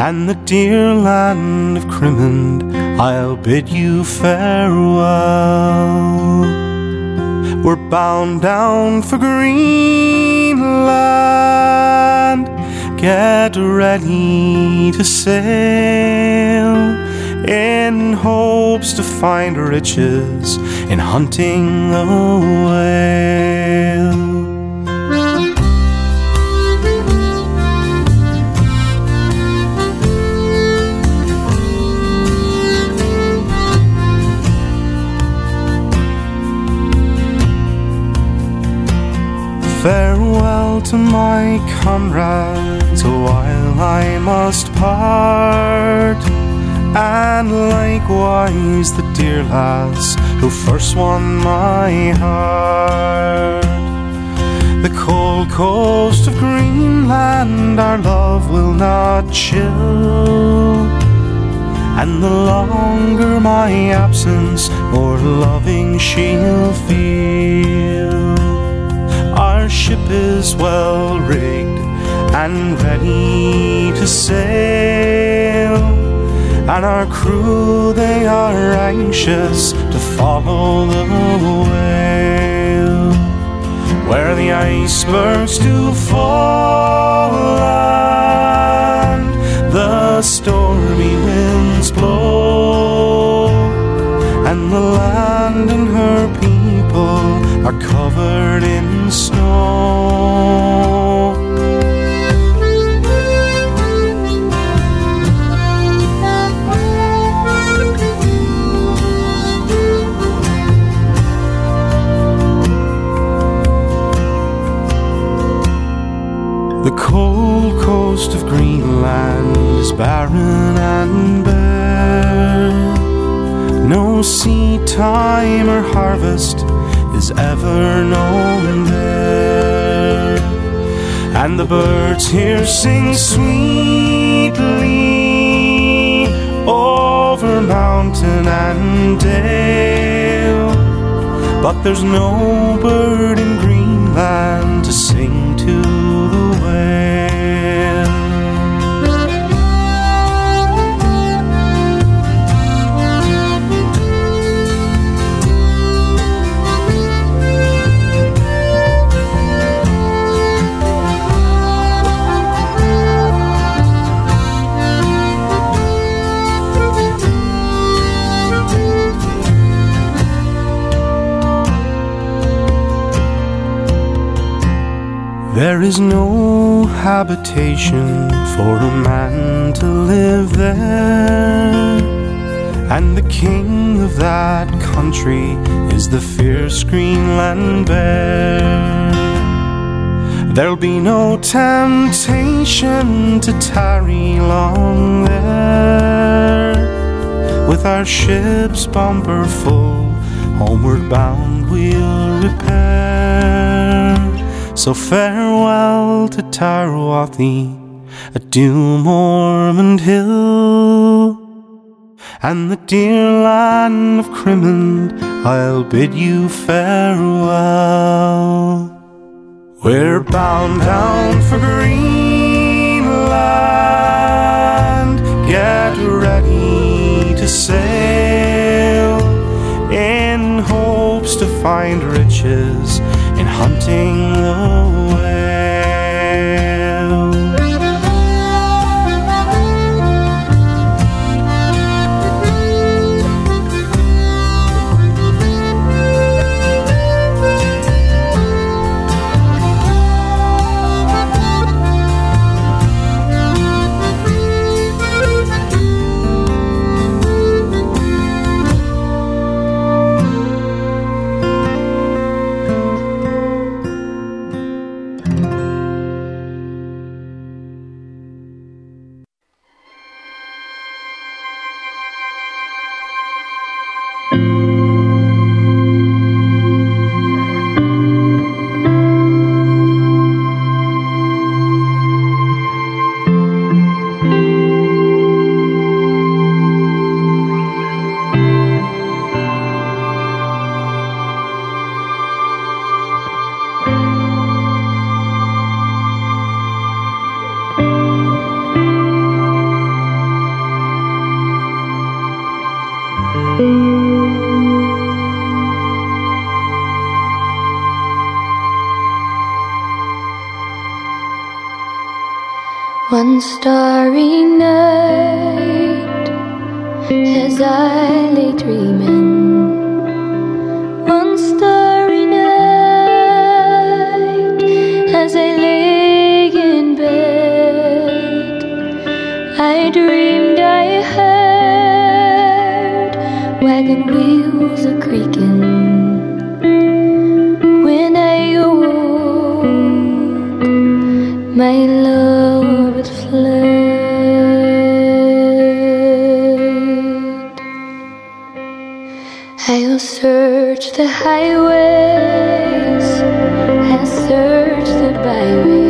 and the dear land of Crimond. I'll bid you farewell. We're bound down for Greenland. Get ready to sail in hopes to find riches in hunting the whale. To my comrades, while I must part. And likewise the dear lass who first won my heart. The cold coast of Greenland, our love will not chill. And the longer my absence, more loving she'll feel. Ship is well rigged and ready to sail, and our crew they are anxious to follow the whale. Where the icebergs do fall and the stormy winds blow, and the land and her are covered in snow. The cold coast of Greenland is barren and bare. No seed time or harvest is ever known there. And the birds here sing sweetly over mountain and dale. But there's no bird in Greenland There is no habitation for a man to live there. And the king of that country is the fierce Greenland bear. There'll be no temptation to tarry long there. With our ship's bumper full, homeward bound we'll repair. So farewell to Tarwathie, adieu Mormond Hill, and the dear land of Crimond. I'll bid you farewell. We're bound down for Greenland. Get ready to sail in hopes to find riches One starry night, as I lay dreaming. One starry night, as I lay in bed, I dreamed I heard wagon wheels a creaking. When I awoke, my search the highways, I'll search the byways,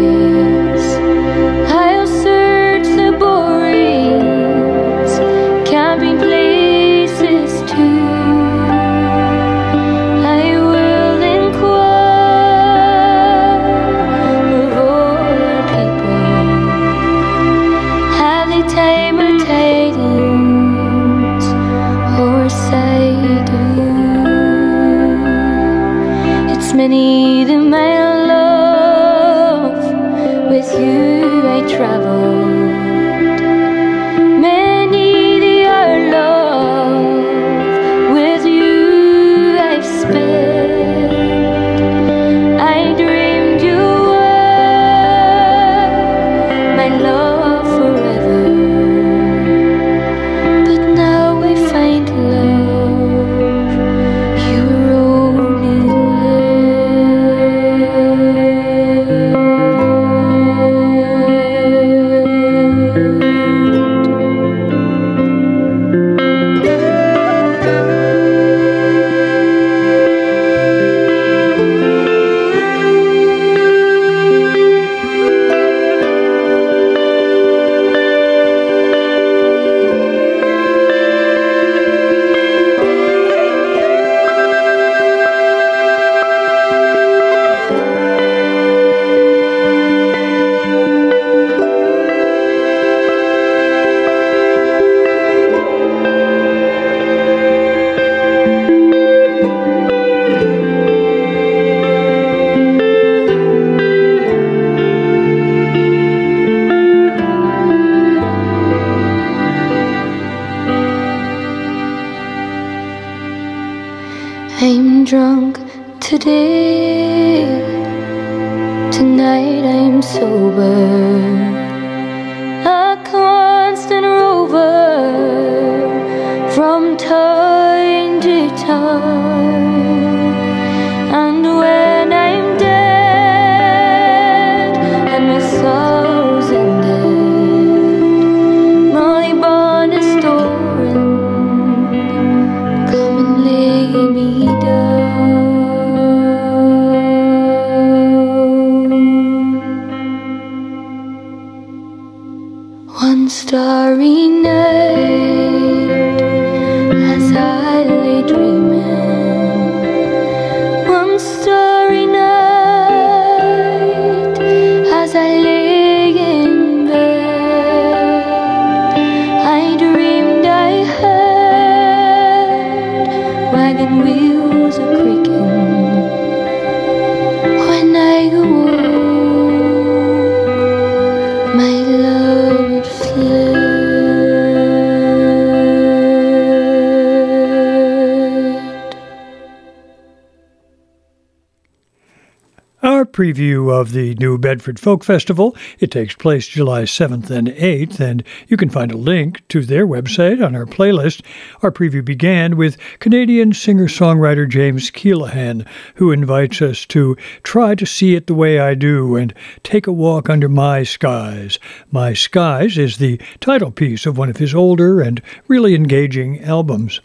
of the New Bedford Folk Festival. It takes place July 7th and 8th, and you can find a link to their website on our playlist. Our preview began with Canadian singer songwriter James Keelaghan, who invites us to try to see it the way I do and take a walk under my skies. My Skies is the title piece of one of his older and really engaging albums.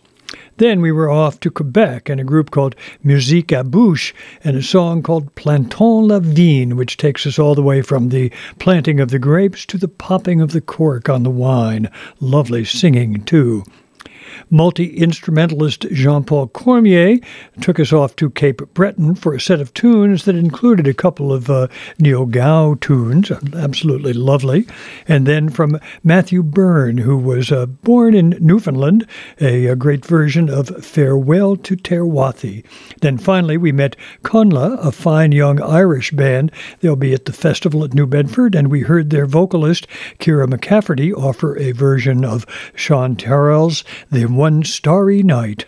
Then we were off to Quebec and a group called Musique à Bouche and a song called Plantons la Vigne, which takes us all the way from the planting of the grapes to the popping of the cork on the wine. Lovely singing, too. Multi instrumentalist Jean Paul Cormier took us off to Cape Breton for a set of tunes that included a couple of uh, Niel Gow tunes, absolutely lovely. And then from Matthew Byrne, who was uh, born in Newfoundland, a, a, great version of Farewell to Tarwathie. Then finally, we met Conla, a fine young Irish band. They'll be at the festival at New Bedford, and we heard their vocalist, Ciara McCafferty, offer a version of Sean Terrell's The One Starry Night.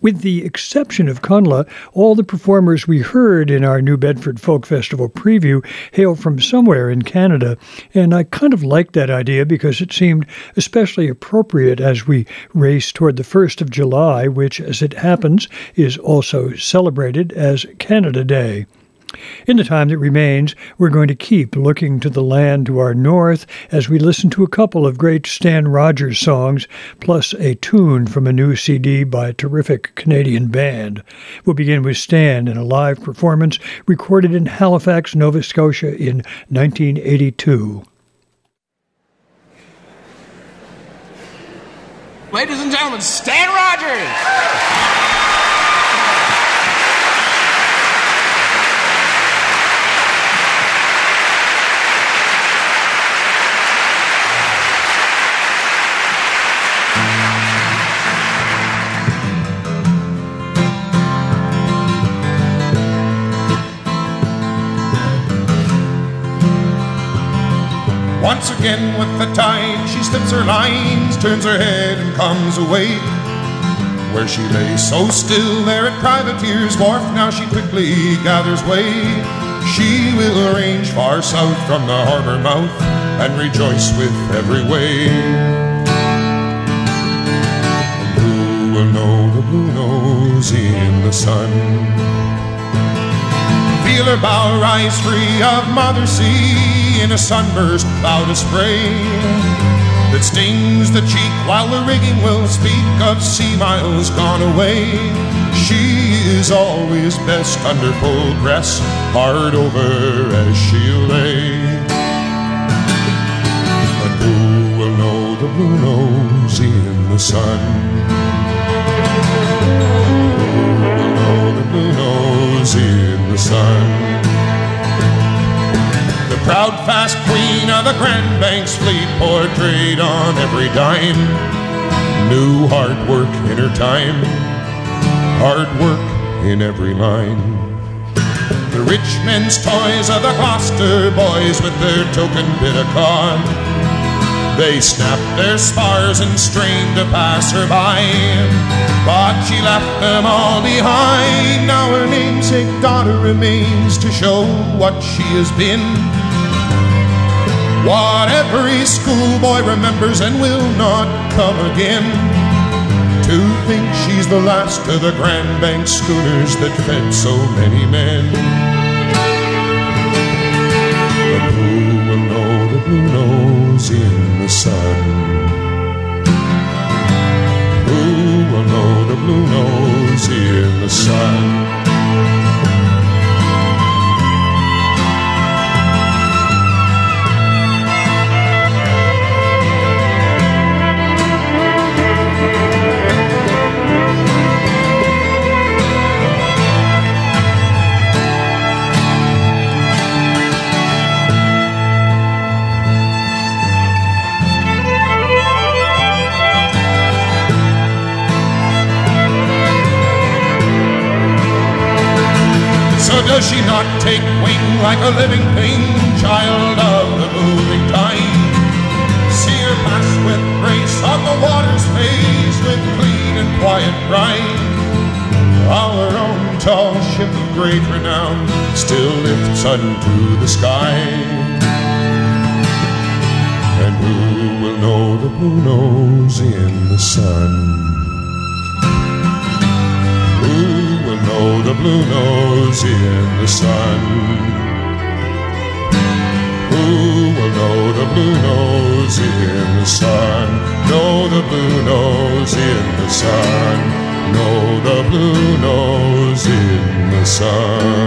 With the exception of Conla, all the performers we heard in our New Bedford Folk Festival preview hail from somewhere in Canada, and I kind of liked that idea because it seemed especially appropriate as we race toward the 1st of July, which, as it happens, is also celebrated as Canada Day. In the time that remains, we're going to keep looking to the land to our north as we listen to a couple of great Stan Rogers songs, plus a tune from a new CD by a terrific Canadian band. We'll begin with Stan in a live performance recorded in Halifax, Nova Scotia in 1982. Ladies and gentlemen, Stan Rogers! Once again with the tide, she slips her lines, turns her head and comes away. Where she lay so still there at Privateer's Wharf, now she quickly gathers way. She will range far south from the harbor mouth and rejoice with every wave. Who will know the blue nose in the sun? Feel her bow rise free of mother sea in a sunburst cloud of spray that stings the cheek while the rigging will speak of sea miles gone away. She is always best under full press, hard over as she'll lay. And who will know the blue nose in the sun? Who will know the blue nose in the sun? Proud fast queen of the Grand Banks fleet portrayed on every dime. New hard work in her time, hard work in every line. The rich men's toys are the Gloucester boys with their token bit of cod. They snapped their spars and strained to pass her by, but she left them all behind. Now her namesake daughter remains to show what she has been what every schoolboy remembers and will not come again. To think she's the last of the Grand Bank schooners that fed so many men. But who will know the blue nose in the sun? A living thing, child of the moving time? See her pass with grace on the water's face with clean and quiet pride. Our own tall ship of great renown still lifts unto the sky. And who will know the blue nose in the sun? Who will know the blue nose in the sun? Nose in the sun? Know the blue nose in the sun. Know the blue nose in the sun.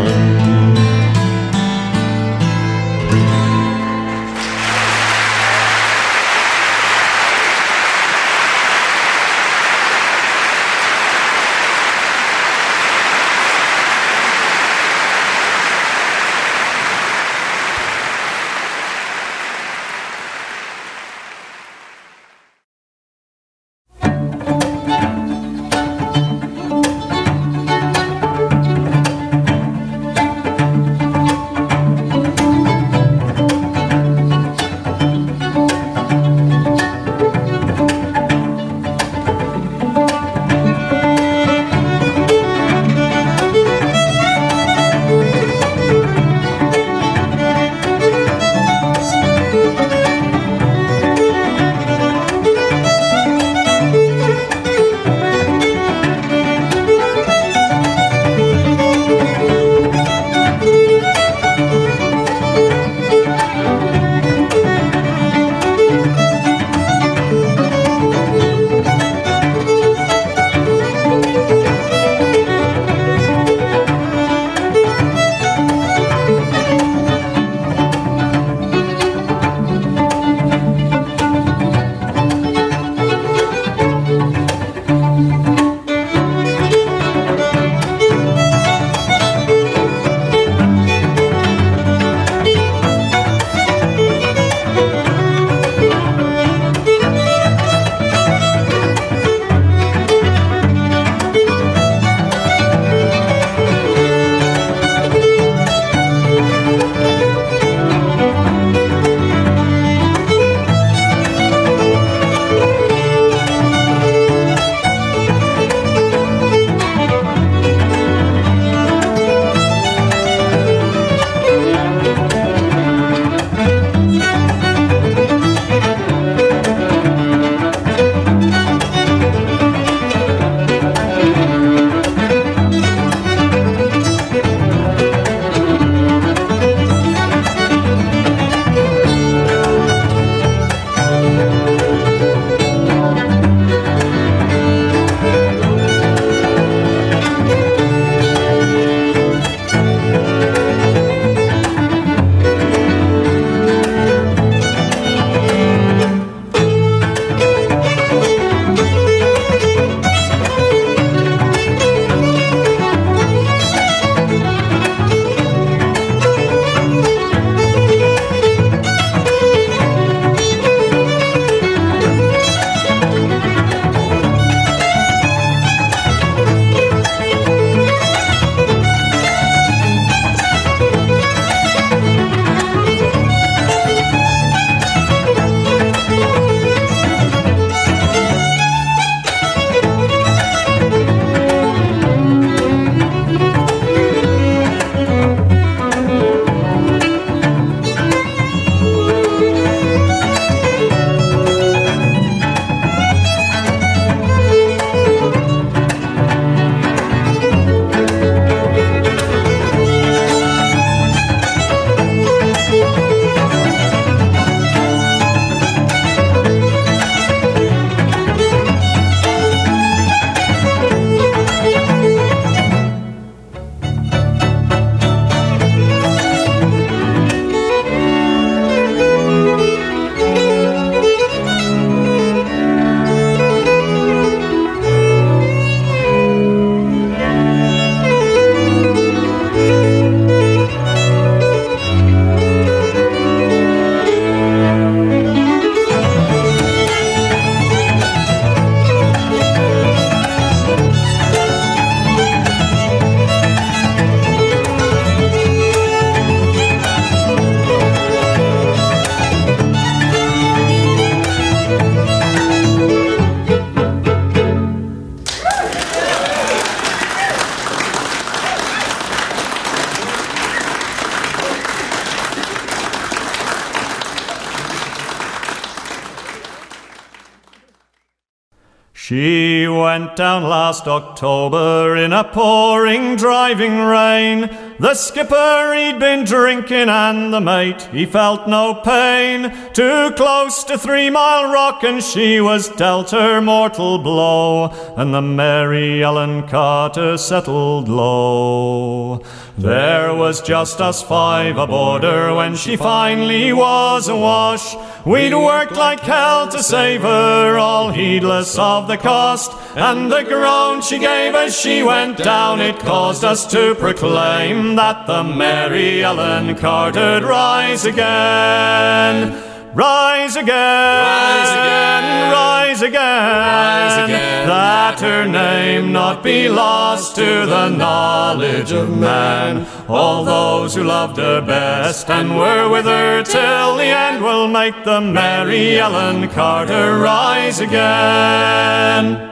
She went down last October in a pouring, driving rain. The skipper, he'd been drinking, and the mate, he felt no pain. Too close to Three Mile Rock, and she was dealt her mortal blow, and the Mary Ellen Carter settled low. There was just us five aboard her when she finally was awash. We'd worked like hell to save her, all heedless of the cost. And the groan she gave as she went down, it caused us to proclaim that the Mary Ellen Carter'd rise again. Rise again, rise again, rise again, rise again, that her name not be lost to the knowledge of man. All those who loved her best and were with her till the end will make the Mary Ellen Carter rise again.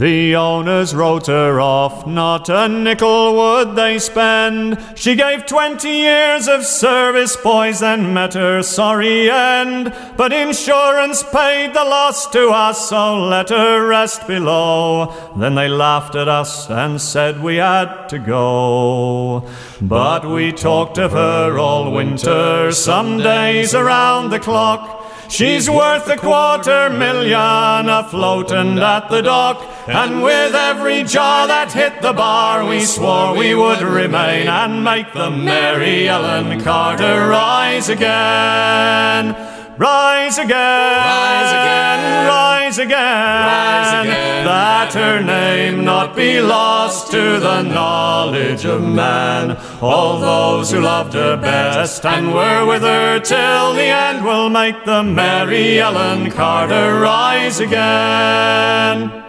The owners wrote her off, not a nickel would they spend. She gave twenty years of service, boys, and met her sorry end. But insurance paid the loss to us, so let her rest below. Then they laughed at us and said we had to go. But we talked of her all winter, some days around the clock. She's worth a quarter million afloat and at the dock. And with every jar that hit the bar, we swore we would remain and make the Mary Ellen Carter rise again. Rise again, rise again, rise again, rise again, that her name not be lost to the knowledge of man. All those who loved her best and were with her till the end will make the Mary Ellen Carter rise again.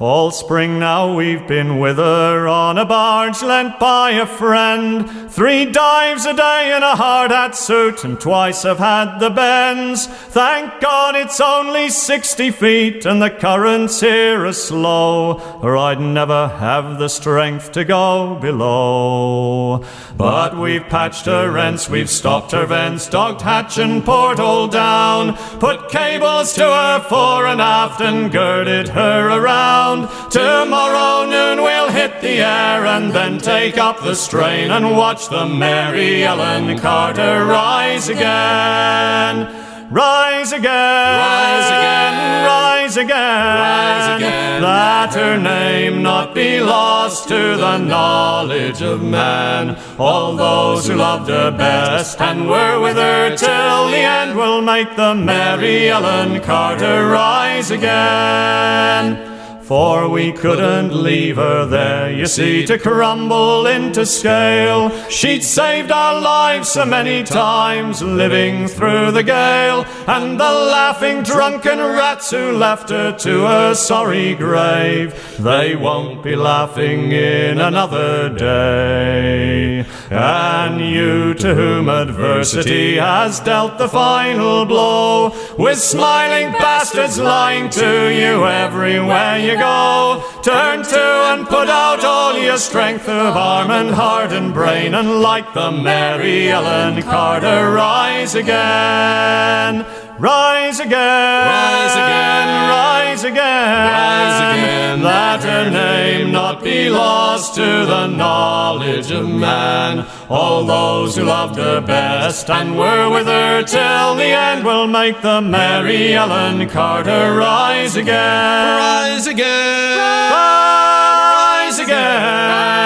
All spring now we've been with her on a barge lent by a friend. Three dives a day in a hard hat suit, and twice have had the bends. Thank God it's only 60 feet, and the currents here are slow, or I'd never have the strength to go below. But we've patched her rents, we've stopped her vents, dogged hatch and porthole down, put cables to her fore and aft, and girded her around. Tomorrow noon we'll hit the air and then take up the strain and watch the Mary Ellen Carter rise again. Rise again, rise again, rise again, rise again, that her name not be lost to the knowledge of man. All those who loved her best and were with her till the end will make the Mary Ellen Carter rise again. For we couldn't leave her there, you see, to crumble into scale. She'd saved our lives so many times, living through the gale, and the laughing drunken rats who left her to her sorry grave, they won't be laughing in another day. And you to whom adversity has dealt the final blow, with smiling bastards lying to you everywhere you go. Turn to and put out all your strength of arm and heart and brain, and like the Mary Ellen Carter, rise again. Rise again, rise again, rise again, rise again, that her name not be lost to the knowledge of man. All those who loved her best and were with her till the end will make the Mary Ellen Carter rise again, rise again, rise again.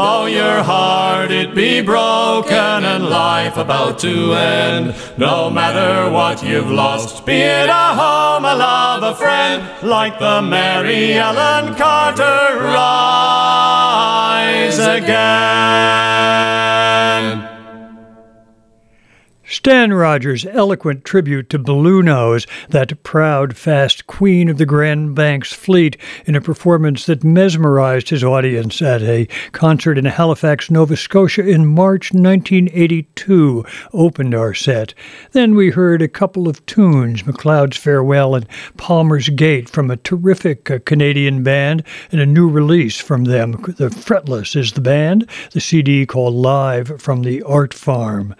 Though your heart it be broken and life about to end, no matter what you've lost, be it a home, a love, a friend, like the Mary Ellen Carter, rise again. Stan Rogers' eloquent tribute to Bluenose, that proud, fast queen of the Grand Banks fleet, in a performance that mesmerized his audience at a concert in Halifax, Nova Scotia in March 1982, opened our set. Then we heard a couple of tunes, McLeod's Farewell and Palmer's Gate, from a terrific uh, Canadian band, and a new release from them. The Fretless is the band, the CD called Live from the Art Farm.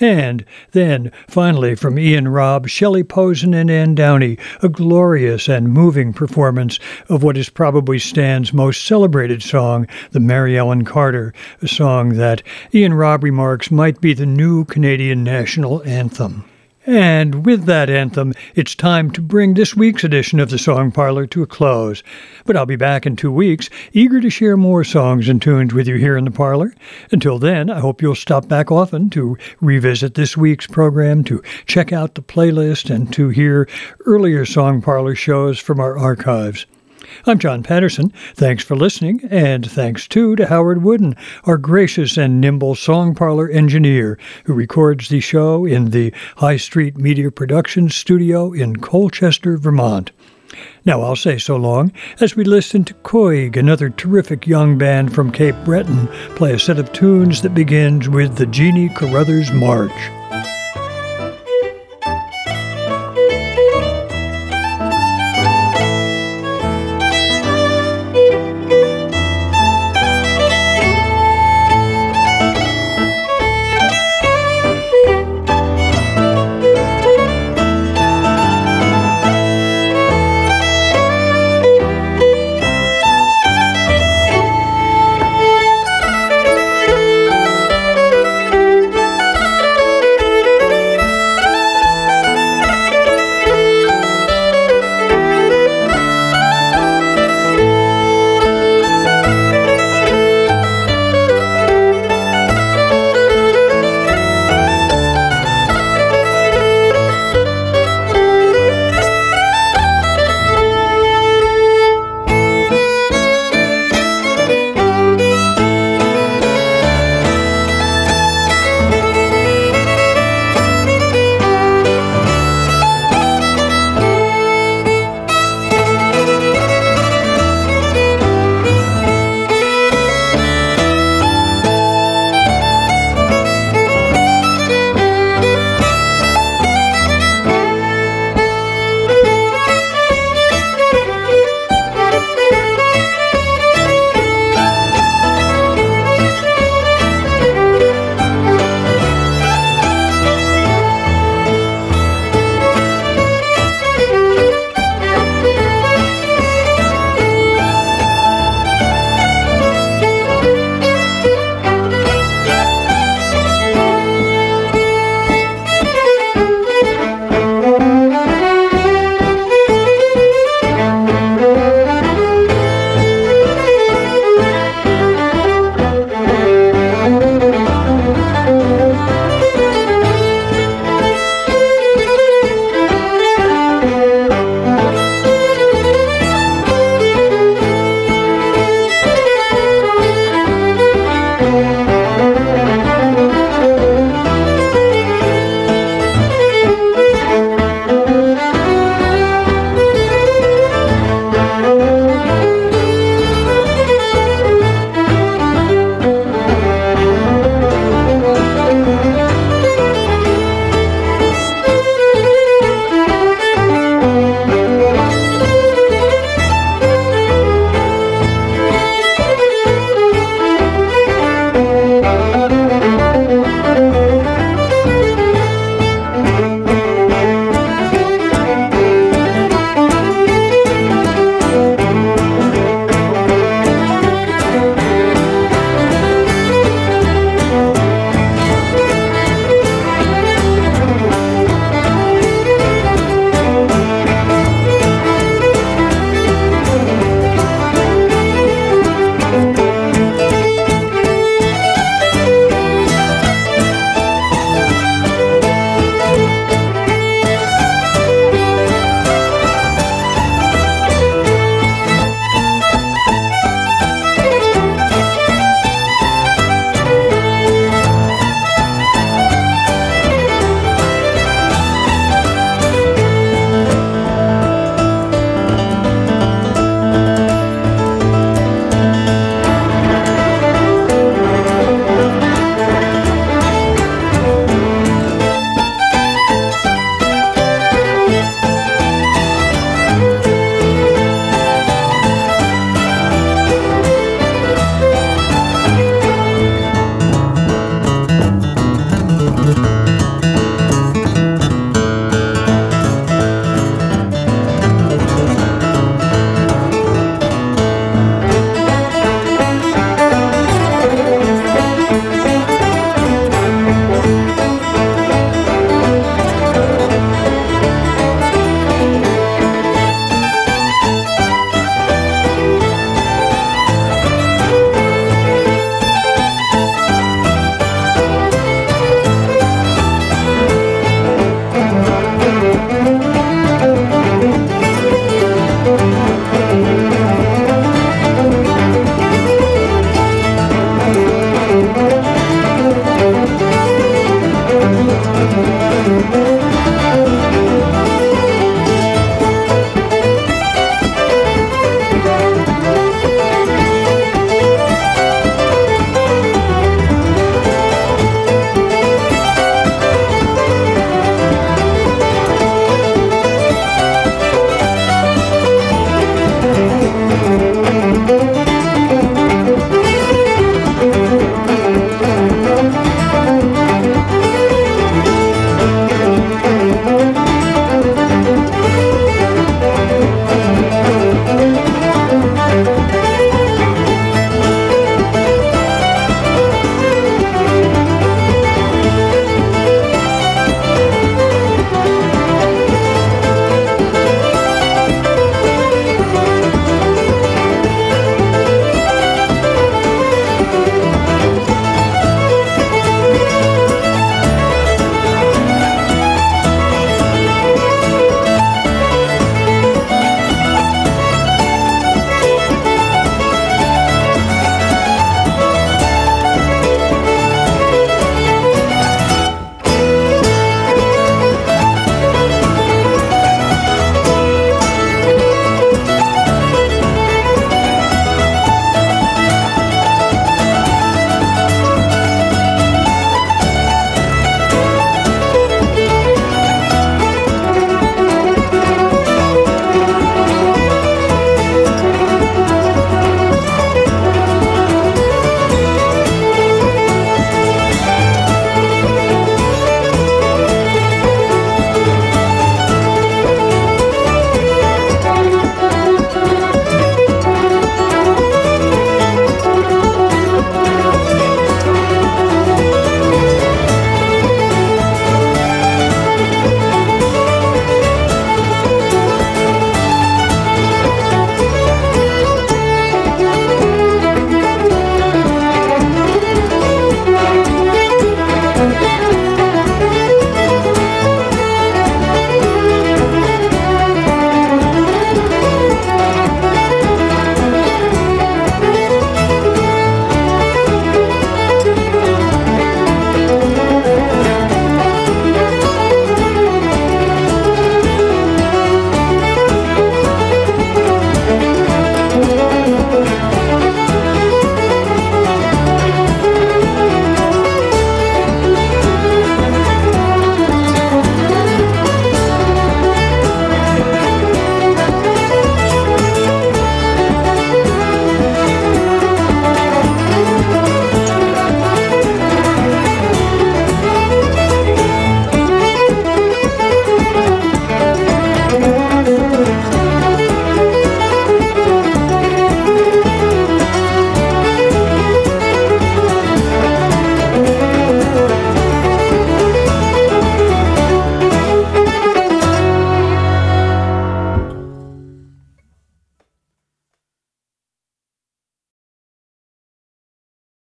And then, finally, from Ian Robb, Shelley Posen, and Ann Downey, a glorious and moving performance of what is probably Stan's most celebrated song, the Mary Ellen Carter, a song that Ian Robb remarks might be the new Canadian national anthem. And with that anthem, it's time to bring this week's edition of the Song Parlor to a close. But I'll be back in two weeks, eager to share more songs and tunes with you here in the parlor. Until then, I hope you'll stop back often to revisit this week's program, to check out the playlist, and to hear earlier Song Parlor shows from our archives. I'm John Patterson. Thanks for listening, and thanks too to Howard Wooden, our gracious and nimble song parlor engineer who records the show in the High Street Media Productions studio in Colchester, Vermont. Now I'll say so long as we listen to Còig, another terrific young band from Cape Breton, play a set of tunes that begins with the Jeannie Carruthers March.